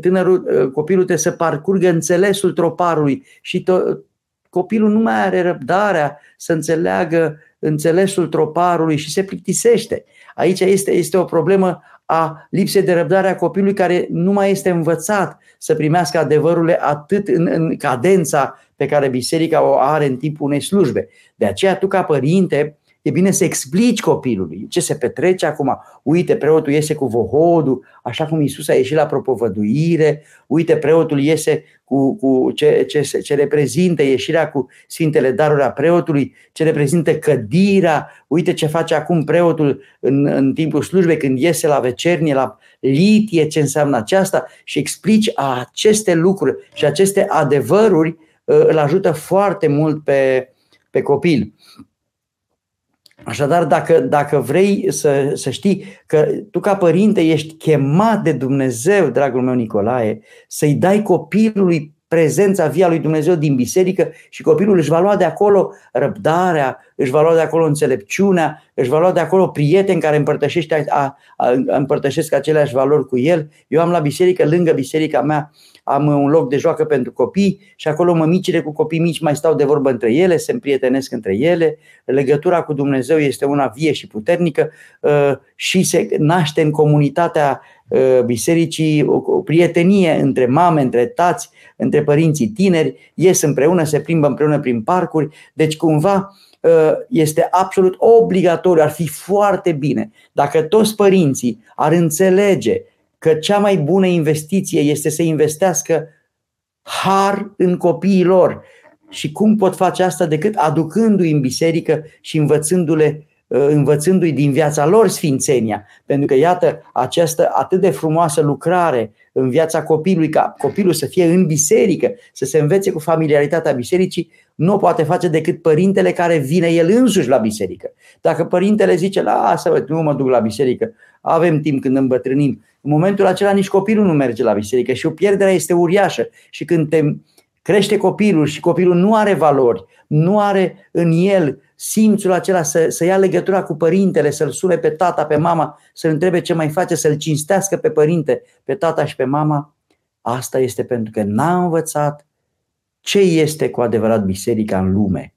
tânărul, copilul trebuie să parcurgă înțelesul troparului și to- copilul nu mai are răbdarea să înțeleagă înțelesul troparului și se plictisește. Aici este, este o problemă a lipsei de răbdare a copilului care nu mai este învățat să primească adevărurile atât în, în cadența pe care biserica o are în timpul unei slujbe. De aceea tu ca părinte e bine să explici copilului ce se petrece acum. Uite, preotul iese cu vohodul, așa cum Isus a ieșit la propovăduire, uite, preotul iese cu, cu ce, ce, ce reprezintă ieșirea cu Sfintele Daruri a preotului, ce reprezintă cădirea, uite ce face acum preotul în, în timpul slujbei când iese la vecernie, la litie, ce înseamnă aceasta și explici aceste lucruri și aceste adevăruri îl ajută foarte mult pe, pe copil. Așadar, dacă, dacă vrei să, să știi că tu ca părinte ești chemat de Dumnezeu, dragul meu Nicolae, să-i dai copilului prezența via lui Dumnezeu din biserică și copilul își va lua de acolo răbdarea, își va lua de acolo înțelepciunea, își va lua de acolo prieteni care împărtășește, a, a, împărtășesc aceleași valori cu el. Eu am la biserică, lângă biserica mea, am un loc de joacă pentru copii și acolo mămicile cu copii mici mai stau de vorbă între ele, se împrietenesc între ele, legătura cu Dumnezeu este una vie și puternică uh, și se naște în comunitatea uh, bisericii o prietenie între mame, între tați, între părinții tineri, ies împreună, se plimbă împreună prin parcuri, deci cumva uh, este absolut obligatoriu, ar fi foarte bine dacă toți părinții ar înțelege că cea mai bună investiție este să investească har în copiii lor. Și cum pot face asta decât aducându-i în biserică și învățându-le uh, învățându-i din viața lor sfințenia. Pentru că, iată, această atât de frumoasă lucrare în viața copilului, ca copilul să fie în biserică, să se învețe cu familiaritatea bisericii, nu o poate face decât părintele care vine el însuși la biserică. Dacă părintele zice, lasă, nu mă duc la biserică, avem timp când îmbătrânim, în momentul acela nici copilul nu merge la biserică și o pierdere este uriașă. Și când te crește copilul și copilul nu are valori, nu are în el simțul acela să, să ia legătura cu părintele, să-l sune pe tata, pe mama, să-l întrebe ce mai face, să-l cinstească pe părinte, pe tata și pe mama, asta este pentru că n-a învățat ce este cu adevărat biserica în lume.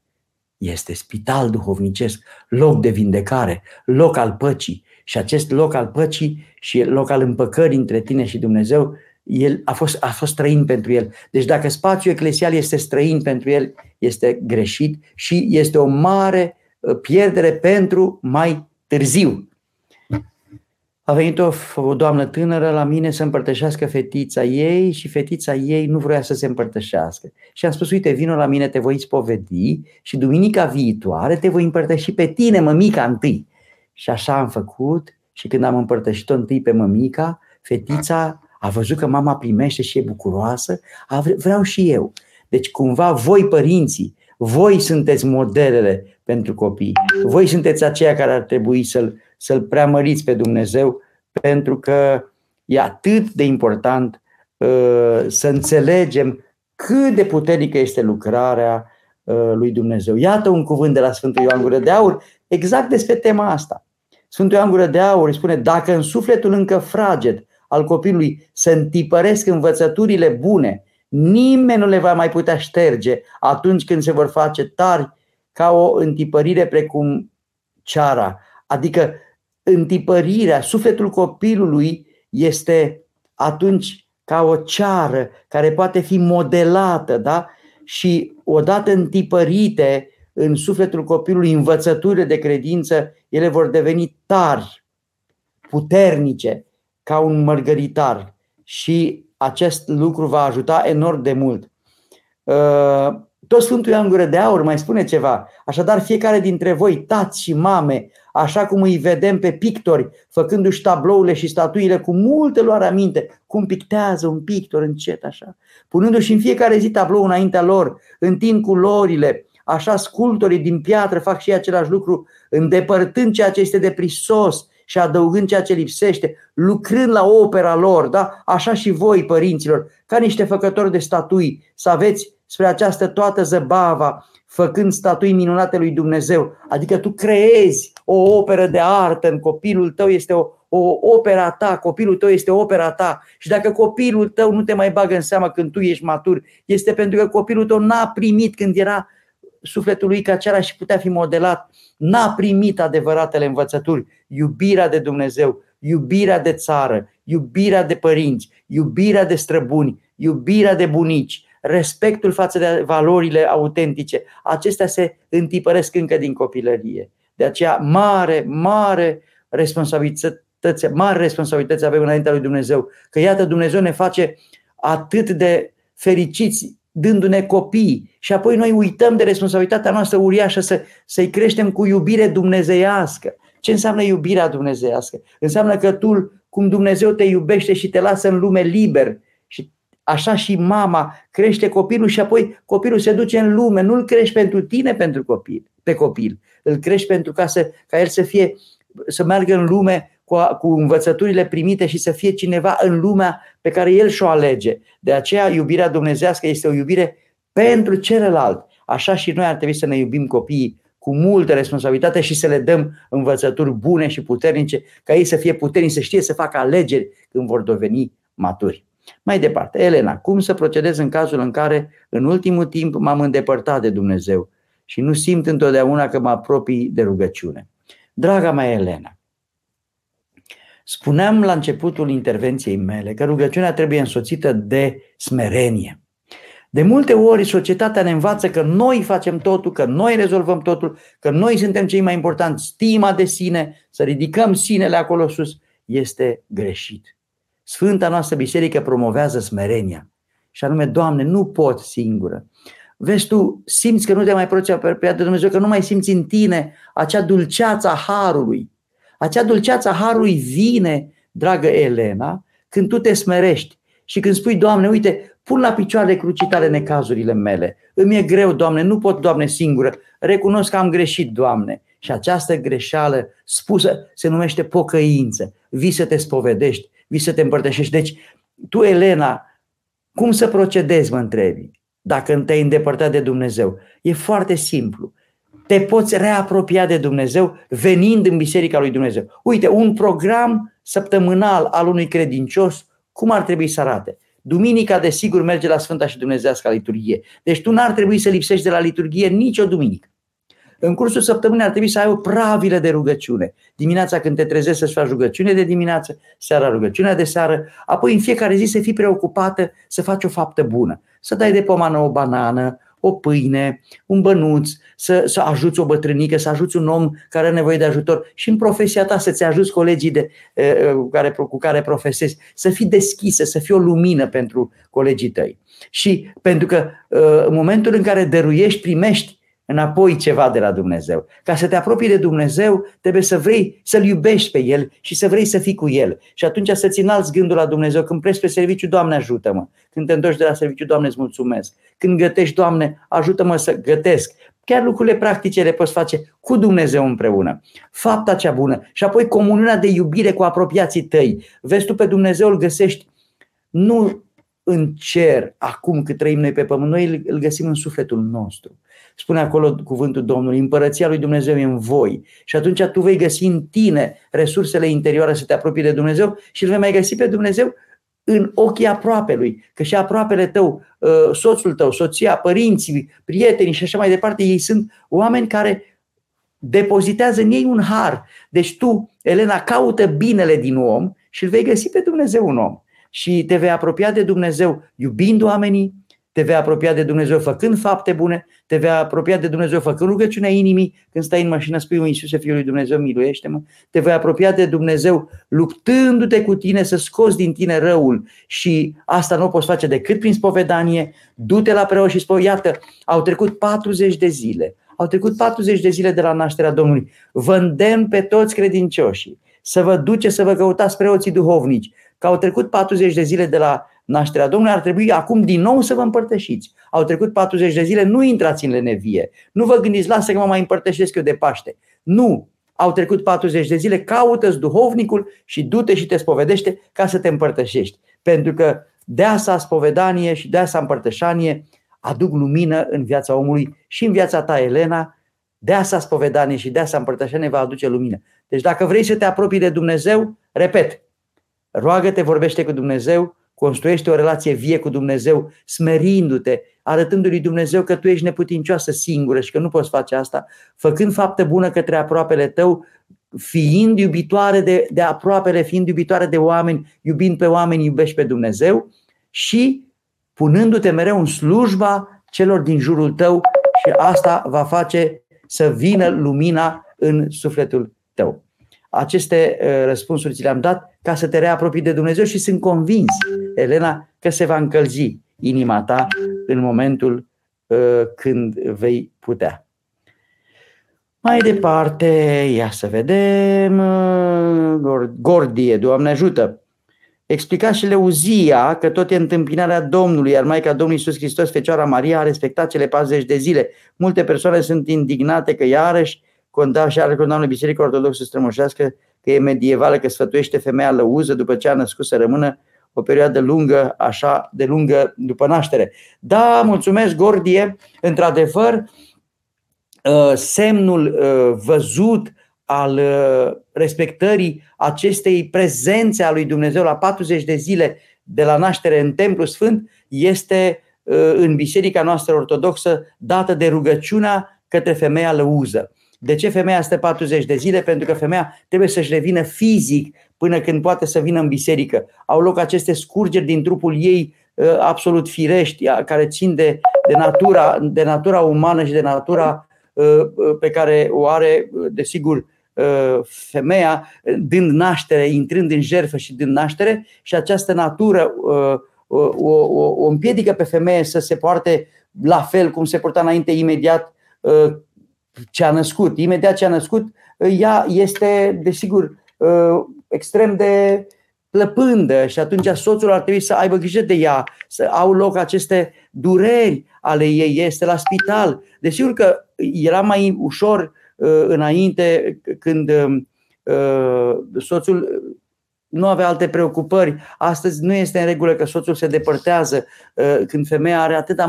Este spital duhovnicesc, loc de vindecare, loc al păcii. Și acest loc al păcii și loc al împăcării între tine și Dumnezeu, el a fost, a fost străin pentru el. Deci dacă spațiul eclesial este străin pentru el, este greșit și este o mare uh, pierdere pentru mai târziu. A venit o, o doamnă tânără la mine să împărtășească fetița ei și fetița ei nu vrea să se împărtășească. Și am spus, uite, vină la mine, te voi spovedi și duminica viitoare te voi împărtăși pe tine, mămica, întâi. Și așa am făcut și când am împărtășit-o întâi pe mămica, fetița a văzut că mama primește și e bucuroasă, a, vreau și eu. Deci cumva voi părinții, voi sunteți modelele pentru copii. Voi sunteți aceia care ar trebui să-l, să-l preamăriți pe Dumnezeu pentru că e atât de important uh, să înțelegem cât de puternică este lucrarea uh, lui Dumnezeu. Iată un cuvânt de la Sfântul Ioan Gură de Aur exact despre tema asta. Sfântul Ioan Gură de Aur îi spune, dacă în sufletul încă fraged al copilului se întipăresc învățăturile bune, nimeni nu le va mai putea șterge atunci când se vor face tari ca o întipărire precum ceara. Adică întipărirea, sufletul copilului este atunci ca o ceară care poate fi modelată, da? Și odată întipărite, în sufletul copilului învățăturile de credință, ele vor deveni tari. puternice ca un mărgăritar și acest lucru va ajuta enorm de mult. Uh, tot Sfântul Ioan Gură de Aur mai spune ceva. Așadar, fiecare dintre voi, tați și mame, așa cum îi vedem pe pictori, făcându-și tablourile și statuile cu multe luare aminte, cum pictează un pictor încet așa, punându-și în fiecare zi tablou înaintea lor, întind culorile, așa sculptorii din piatră fac și același lucru, îndepărtând ceea ce este de prisos și adăugând ceea ce lipsește, lucrând la opera lor, da? așa și voi, părinților, ca niște făcători de statui, să aveți spre această toată zăbava, făcând statui minunate lui Dumnezeu. Adică tu creezi o operă de artă în copilul tău, este o, o opera ta, copilul tău este opera ta. Și dacă copilul tău nu te mai bagă în seamă când tu ești matur, este pentru că copilul tău n-a primit când era sufletul lui ca acela și putea fi modelat, n-a primit adevăratele învățături, iubirea de Dumnezeu, iubirea de țară, iubirea de părinți, iubirea de străbuni, iubirea de bunici, respectul față de valorile autentice. Acestea se întipăresc încă din copilărie. De aceea, mare, mare responsabilitate, mare responsabilitate avem înaintea lui Dumnezeu. Că iată, Dumnezeu ne face atât de fericiți dându-ne copii și apoi noi uităm de responsabilitatea noastră uriașă să, să-i creștem cu iubire dumnezeiască. Ce înseamnă iubirea dumnezeiască? Înseamnă că tu, cum Dumnezeu te iubește și te lasă în lume liber, și așa și mama crește copilul și apoi copilul se duce în lume. Nu-l crești pentru tine, pentru copil, pe copil. Îl crești pentru ca, să, ca el să fie să meargă în lume cu, cu învățăturile primite și să fie cineva în lumea pe care el și-o alege. De aceea iubirea dumnezească este o iubire pentru celălalt. Așa și noi ar trebui să ne iubim copiii cu multă responsabilitate și să le dăm învățături bune și puternice, ca ei să fie puternici, să știe să facă alegeri când vor deveni maturi. Mai departe, Elena, cum să procedez în cazul în care în ultimul timp m-am îndepărtat de Dumnezeu și nu simt întotdeauna că mă apropii de rugăciune? Draga mea Elena, spuneam la începutul intervenției mele că rugăciunea trebuie însoțită de smerenie. De multe ori societatea ne învață că noi facem totul, că noi rezolvăm totul, că noi suntem cei mai importanti, stima de sine, să ridicăm sinele acolo sus, este greșit. Sfânta noastră biserică promovează smerenia. Și anume, Doamne, nu pot singură. Vezi tu, simți că nu te mai proți pe de Dumnezeu, că nu mai simți în tine acea dulceață a Harului. Acea dulceață a Harului vine, dragă Elena, când tu te smerești și când spui, Doamne, uite, pun la picioare crucitale necazurile mele. Îmi e greu, Doamne, nu pot, Doamne, singură. Recunosc că am greșit, Doamne. Și această greșeală spusă se numește pocăință. Vii să te spovedești, vii să te împărtășești. Deci, tu, Elena, cum să procedezi, mă întrebi, dacă te-ai îndepărtat de Dumnezeu? E foarte simplu. Te poți reapropia de Dumnezeu venind în Biserica lui Dumnezeu. Uite, un program săptămânal al unui credincios, cum ar trebui să arate? Duminica, desigur, merge la Sfânta și Dumnezească liturghie. Deci tu n-ar trebui să lipsești de la liturghie nicio duminică. În cursul săptămânii ar trebui să ai o pravilă de rugăciune. Dimineața când te trezești să-ți faci rugăciune de dimineață, seara rugăciunea de seară, apoi în fiecare zi să fii preocupată să faci o faptă bună. Să dai de pomană o banană, o pâine, un bănuț, să, să ajuți o bătrânică, să ajuți un om care are nevoie de ajutor și în profesia ta să-ți ajuți colegii de, cu, care, cu care profesezi, să fii deschisă, să fii o lumină pentru colegii tăi. Și pentru că în momentul în care dăruiești, primești, înapoi ceva de la Dumnezeu. Ca să te apropii de Dumnezeu, trebuie să vrei să-L iubești pe El și să vrei să fii cu El. Și atunci să-ți înalți gândul la Dumnezeu. Când pleci pe serviciu, Doamne ajută-mă. Când te întorci de la serviciu, Doamne îți mulțumesc. Când gătești, Doamne, ajută-mă să gătesc. Chiar lucrurile practice le poți face cu Dumnezeu împreună. Fapta cea bună și apoi comuniunea de iubire cu apropiații tăi. Vezi tu pe Dumnezeu îl găsești nu în cer, acum cât trăim noi pe pământ, noi îl găsim în sufletul nostru. Spune acolo cuvântul Domnului, împărăția lui Dumnezeu e în voi. Și atunci tu vei găsi în tine resursele interioare să te apropii de Dumnezeu și îl vei mai găsi pe Dumnezeu în ochii aproapelui, că și aproapele tău, uh, soțul tău, soția, părinții, prietenii și așa mai departe, ei sunt oameni care depozitează în ei un har. Deci tu, Elena, caută binele din om și îl vei găsi pe Dumnezeu un om. Și te vei apropia de Dumnezeu iubind oamenii, te vei apropia de Dumnezeu făcând fapte bune, te vei apropia de Dumnezeu făcând rugăciunea inimii, când stai în mașină spui, un Iisuse, Fiul lui Dumnezeu, miluiește-mă, te vei apropia de Dumnezeu luptându-te cu tine să scoți din tine răul. Și asta nu o poți face decât prin spovedanie, du-te la preot și spui, iată, au trecut 40 de zile, au trecut 40 de zile de la nașterea Domnului, vă îndemn pe toți credincioșii să vă duce să vă căutați preoții duhovnici, că au trecut 40 de zile de la nașterea Domnului, ar trebui acum din nou să vă împărtășiți. Au trecut 40 de zile, nu intrați în lenevie. Nu vă gândiți, lasă că mă mai împărtășesc eu de Paște. Nu! Au trecut 40 de zile, caută-ți duhovnicul și du-te și te spovedește ca să te împărtășești. Pentru că de asta spovedanie și de asta împărtășanie aduc lumină în viața omului și în viața ta, Elena, de asta spovedanie și de asta împărtășanie va aduce lumină. Deci dacă vrei să te apropii de Dumnezeu, repet, roagă-te, vorbește cu Dumnezeu, construiește o relație vie cu Dumnezeu, smerindu-te, arătându-lui Dumnezeu că tu ești neputincioasă singură și că nu poți face asta, făcând fapte bună către aproapele tău, fiind iubitoare de, de aproapele, fiind iubitoare de oameni, iubind pe oameni, iubești pe Dumnezeu și punându-te mereu în slujba celor din jurul tău și asta va face să vină lumina în sufletul tău. Aceste uh, răspunsuri ți le-am dat ca să te reapropii de Dumnezeu și sunt convins, Elena, că se va încălzi inima ta în momentul uh, când vei putea. Mai departe, ia să vedem, uh, Gordie, Doamne ajută. Explica și Leuzia că tot e întâmpinarea Domnului, iar Maica Domnului Iisus Hristos, Fecioara Maria, a respectat cele 40 de zile. Multe persoane sunt indignate că iarăși conda și are condamnă Biserica Ortodoxă strămoșească că e medievală, că sfătuiește femeia lăuză după ce a născut să rămână o perioadă lungă, așa de lungă după naștere. Da, mulțumesc, Gordie, într-adevăr, uh, semnul uh, văzut al uh, respectării acestei prezențe a lui Dumnezeu la 40 de zile de la naștere în Templu Sfânt este în biserica noastră ortodoxă dată de rugăciunea către femeia lăuză. De ce femeia stă 40 de zile? Pentru că femeia trebuie să-și revină fizic până când poate să vină în biserică. Au loc aceste scurgeri din trupul ei uh, absolut firești, care țin de, de, natura, de natura umană și de natura uh, uh, pe care o are, desigur, femeia, dând naștere, intrând în jertfă și dând naștere și această natură o, o, o împiedică pe femeie să se poarte la fel cum se purta înainte imediat ce a născut. Imediat ce a născut, ea este, desigur, ă, extrem de plăpândă și atunci soțul ar trebui să aibă grijă de ea, să au loc aceste dureri ale ei, este la spital. Desigur că era mai ușor ă, înainte când ă, soțul nu avea alte preocupări. Astăzi nu este în regulă că soțul se depărtează când femeia are atât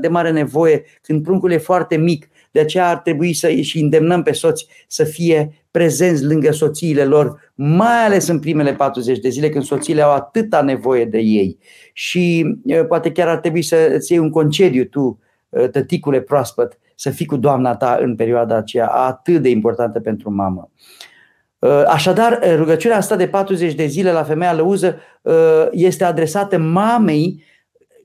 de mare nevoie, când pruncul e foarte mic. De aceea ar trebui să și îndemnăm pe soți să fie prezenți lângă soțiile lor, mai ales în primele 40 de zile când soțiile au atâta nevoie de ei. Și poate chiar ar trebui să îți iei un concediu tu, tăticule proaspăt, să fii cu doamna ta în perioada aceea atât de importantă pentru mamă. Așadar, rugăciunea asta de 40 de zile la femeia lăuză este adresată mamei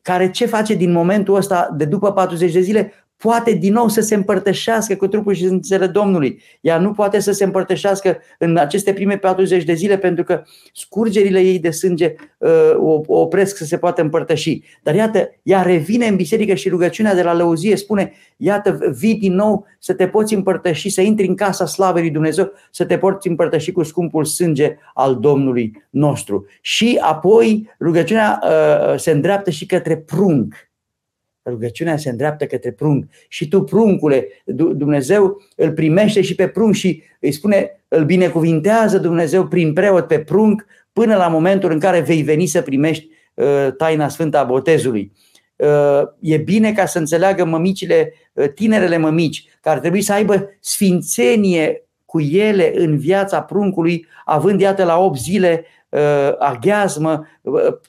care ce face din momentul ăsta de după 40 de zile? Poate din nou să se împărtășească cu trupul și sângele Domnului. Ea nu poate să se împărtășească în aceste prime 40 de zile pentru că scurgerile ei de sânge uh, o, o opresc să se poată împărtăși. Dar iată, ea revine în biserică și rugăciunea de la lăuzie spune, iată, vii din nou să te poți împărtăși, să intri în casa slavei lui Dumnezeu, să te poți împărtăși cu scumpul sânge al Domnului nostru. Și apoi rugăciunea uh, se îndreaptă și către prunc Rugăciunea se îndreaptă către prunc. Și tu, pruncule, Dumnezeu îl primește și pe prunc și îi spune, îl binecuvintează Dumnezeu prin preot pe prunc până la momentul în care vei veni să primești uh, taina sfântă a botezului. Uh, e bine ca să înțeleagă mămicile, uh, tinerele mămici, care ar trebui să aibă sfințenie cu ele în viața pruncului, având iată la 8 zile aghiazmă,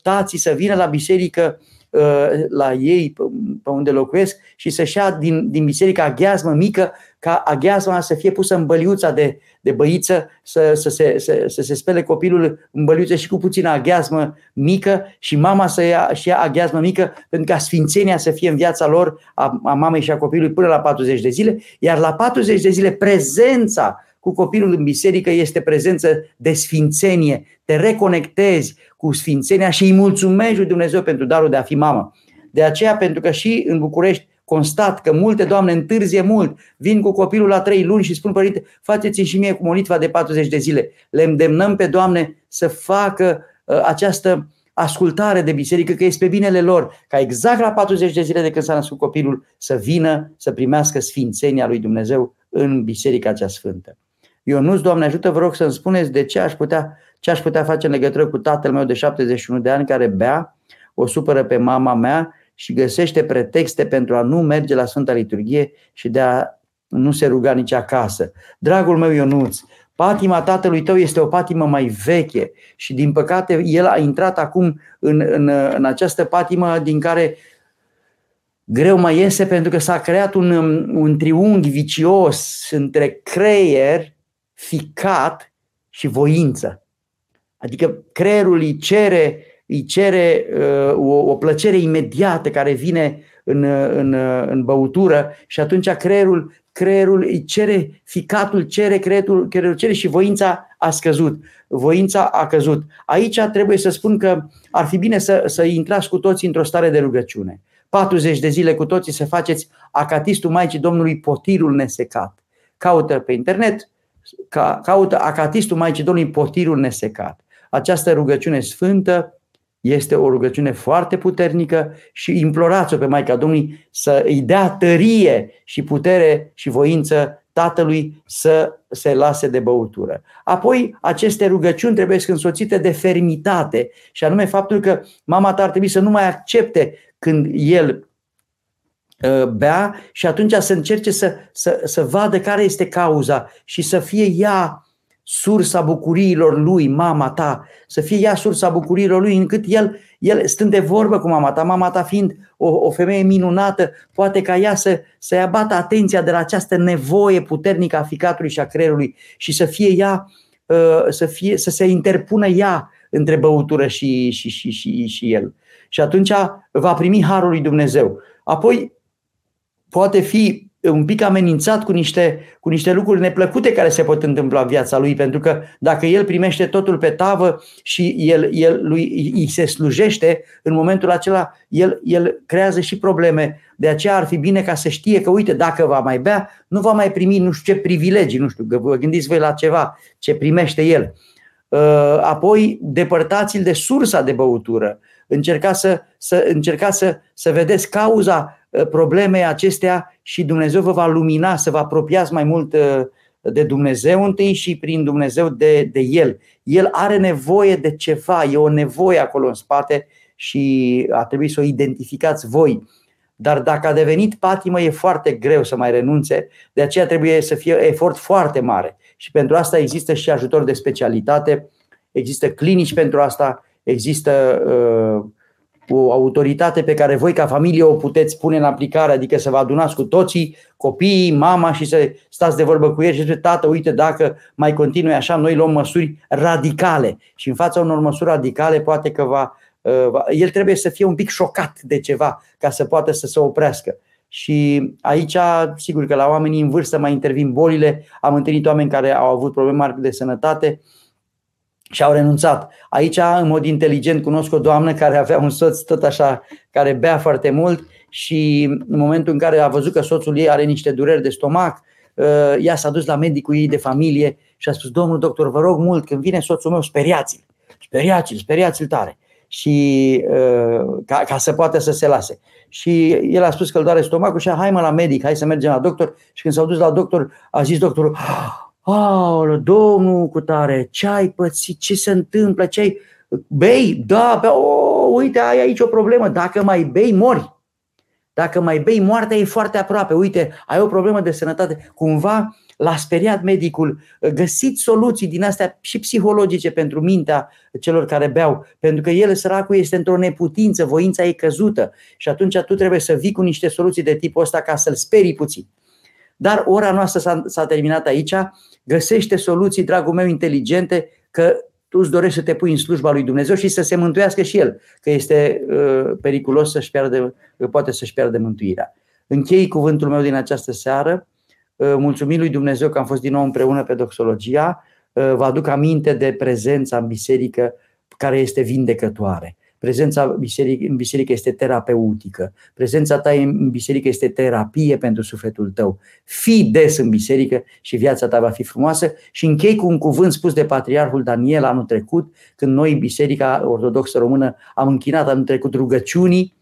tații să vină la biserică la ei pe unde locuiesc și să-și ia din, din biserică aghiazmă mică ca aghiazma să fie pusă în băliuța de, de băiță, să, să, se, să, să se spele copilul în băliuță și cu puțină aghiazmă mică și mama să ia și ia aghiazmă mică pentru ca sfințenia să fie în viața lor a, a mamei și a copilului până la 40 de zile, iar la 40 de zile prezența cu copilul în biserică este prezență de sfințenie. Te reconectezi cu sfințenia și îi mulțumești lui Dumnezeu pentru darul de a fi mamă. De aceea, pentru că și în București constat că multe doamne întârzie mult, vin cu copilul la trei luni și spun, părinte, faceți și mie cu molitva de 40 de zile. Le îndemnăm pe doamne să facă uh, această ascultare de biserică, că este pe binele lor, ca exact la 40 de zile de când s-a născut copilul să vină să primească sfințenia lui Dumnezeu în biserica cea sfântă. Ionuț, Doamne ajută, vă rog să-mi spuneți de ce aș putea, ce aș putea face în legătură cu tatăl meu de 71 de ani care bea, o supără pe mama mea și găsește pretexte pentru a nu merge la Sfânta Liturghie și de a nu se ruga nici acasă. Dragul meu Ionuț, patima tatălui tău este o patimă mai veche și din păcate el a intrat acum în, în, în această patimă din care greu mai iese pentru că s-a creat un, un triunghi vicios între creier ficat și voință. Adică creierul îi cere, îi cere uh, o, o plăcere imediată care vine în, în, în băutură și atunci creierul, creierul îi cere, ficatul cere, creierul, creierul cere și voința a scăzut. Voința a căzut. Aici trebuie să spun că ar fi bine să, să intrați cu toții într-o stare de rugăciune. 40 de zile cu toții să faceți acatistul Maicii Domnului Potirul Nesecat. Caută pe internet, ca, caută acatistul Maicii Domnului potirul nesecat. Această rugăciune sfântă este o rugăciune foarte puternică și implorați-o pe Maica Domnului să îi dea tărie și putere și voință tatălui să se lase de băutură. Apoi, aceste rugăciuni trebuie să însoțite de fermitate și anume faptul că mama ta ar trebui să nu mai accepte când el Uh, bea și atunci să încerce să, să, să vadă care este cauza și să fie ea sursa bucuriilor lui, mama ta, să fie ea sursa bucuriilor lui, încât el, el stând de vorbă cu mama ta, mama ta fiind o, o femeie minunată, poate ca ea să, să ia bată atenția de la această nevoie puternică a ficatului și a creierului și să fie ea, uh, să, fie, să se interpună ea între băutură și, și, și, și, și el. Și atunci va primi harul lui Dumnezeu. Apoi poate fi un pic amenințat cu niște, cu niște lucruri neplăcute care se pot întâmpla în viața lui, pentru că dacă el primește totul pe tavă și el, el lui îi se slujește, în momentul acela el, el creează și probleme. De aceea ar fi bine ca să știe că, uite, dacă va mai bea, nu va mai primi nu știu ce privilegii, nu știu, vă gândiți voi la ceva, ce primește el. Uh, apoi, depărtați-l de sursa de băutură. Încercați să, să, încercați să, să vedeți cauza Uh, problemei acestea și Dumnezeu vă va lumina, să vă apropiați mai mult uh, de Dumnezeu întâi și prin Dumnezeu de, de El. El are nevoie de ceva, e o nevoie acolo în spate și a trebuit să o identificați voi. Dar dacă a devenit patimă, e foarte greu să mai renunțe, de aceea trebuie să fie efort foarte mare. Și pentru asta există și ajutor de specialitate, există clinici pentru asta, există uh, o autoritate pe care voi ca familie o puteți pune în aplicare, adică să vă adunați cu toții, copiii, mama și să stați de vorbă cu ei și să tată, uite, dacă mai continui așa, noi luăm măsuri radicale. Și în fața unor măsuri radicale poate că va, uh, va el trebuie să fie un pic șocat de ceva ca să poată să se oprească. Și aici, sigur că la oamenii în vârstă mai intervin bolile, am întâlnit oameni care au avut probleme mari de sănătate, și au renunțat. Aici, în mod inteligent, cunosc o doamnă care avea un soț tot așa, care bea foarte mult și în momentul în care a văzut că soțul ei are niște dureri de stomac, uh, ea s-a dus la medicul ei de familie și a spus, domnul doctor, vă rog mult, când vine soțul meu, speriați-l, speriați-l, speriați-l tare și uh, ca, ca să poată să se lase. Și el a spus că îl doare stomacul și a, hai mă la medic, hai să mergem la doctor. Și când s-au dus la doctor, a zis doctorul, Aolă, domnul cu tare, ce ai pățit, ce se întâmplă, ce ai... Bei? Da, pe, oh, uite, ai aici o problemă, dacă mai bei, mori. Dacă mai bei, moartea e foarte aproape. Uite, ai o problemă de sănătate. Cumva l-a speriat medicul. Găsiți soluții din astea și psihologice pentru mintea celor care beau. Pentru că el, săracul, este într-o neputință, voința e căzută. Și atunci tu trebuie să vii cu niște soluții de tipul ăsta ca să-l sperii puțin. Dar ora noastră s-a, s-a terminat aici. Găsește soluții, dragul meu, inteligente, că tu îți dorești să te pui în slujba lui Dumnezeu și să se mântuiască și el, că este uh, periculos să-și pierde, poate să-și pierde mântuirea. Închei cuvântul meu din această seară, uh, mulțumim lui Dumnezeu că am fost din nou împreună pe doxologia, uh, vă aduc aminte de prezența în biserică care este vindecătoare. Prezența în biserică este terapeutică. Prezența ta în biserică este terapie pentru sufletul tău. Fii des în biserică și viața ta va fi frumoasă. Și închei cu un cuvânt spus de Patriarhul Daniel anul trecut, când noi, Biserica Ortodoxă Română, am închinat anul trecut rugăciunii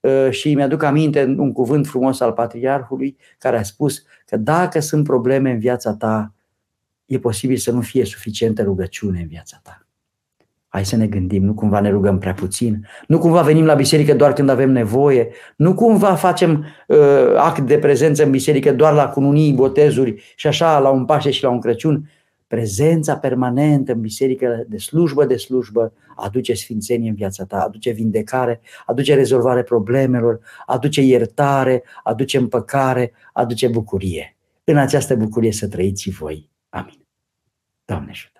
uh, și mi-aduc aminte un cuvânt frumos al Patriarhului care a spus că dacă sunt probleme în viața ta, e posibil să nu fie suficientă rugăciune în viața ta. Hai să ne gândim, nu cumva ne rugăm prea puțin, nu cumva venim la biserică doar când avem nevoie, nu cumva facem uh, act de prezență în biserică doar la cununii, botezuri și așa la un Paște și la un Crăciun. Prezența permanentă în biserică, de slujbă de slujbă, aduce sfințenie în viața ta, aduce vindecare, aduce rezolvare problemelor, aduce iertare, aduce împăcare, aduce bucurie. În această bucurie să trăiți voi. Amin. Doamne ajută!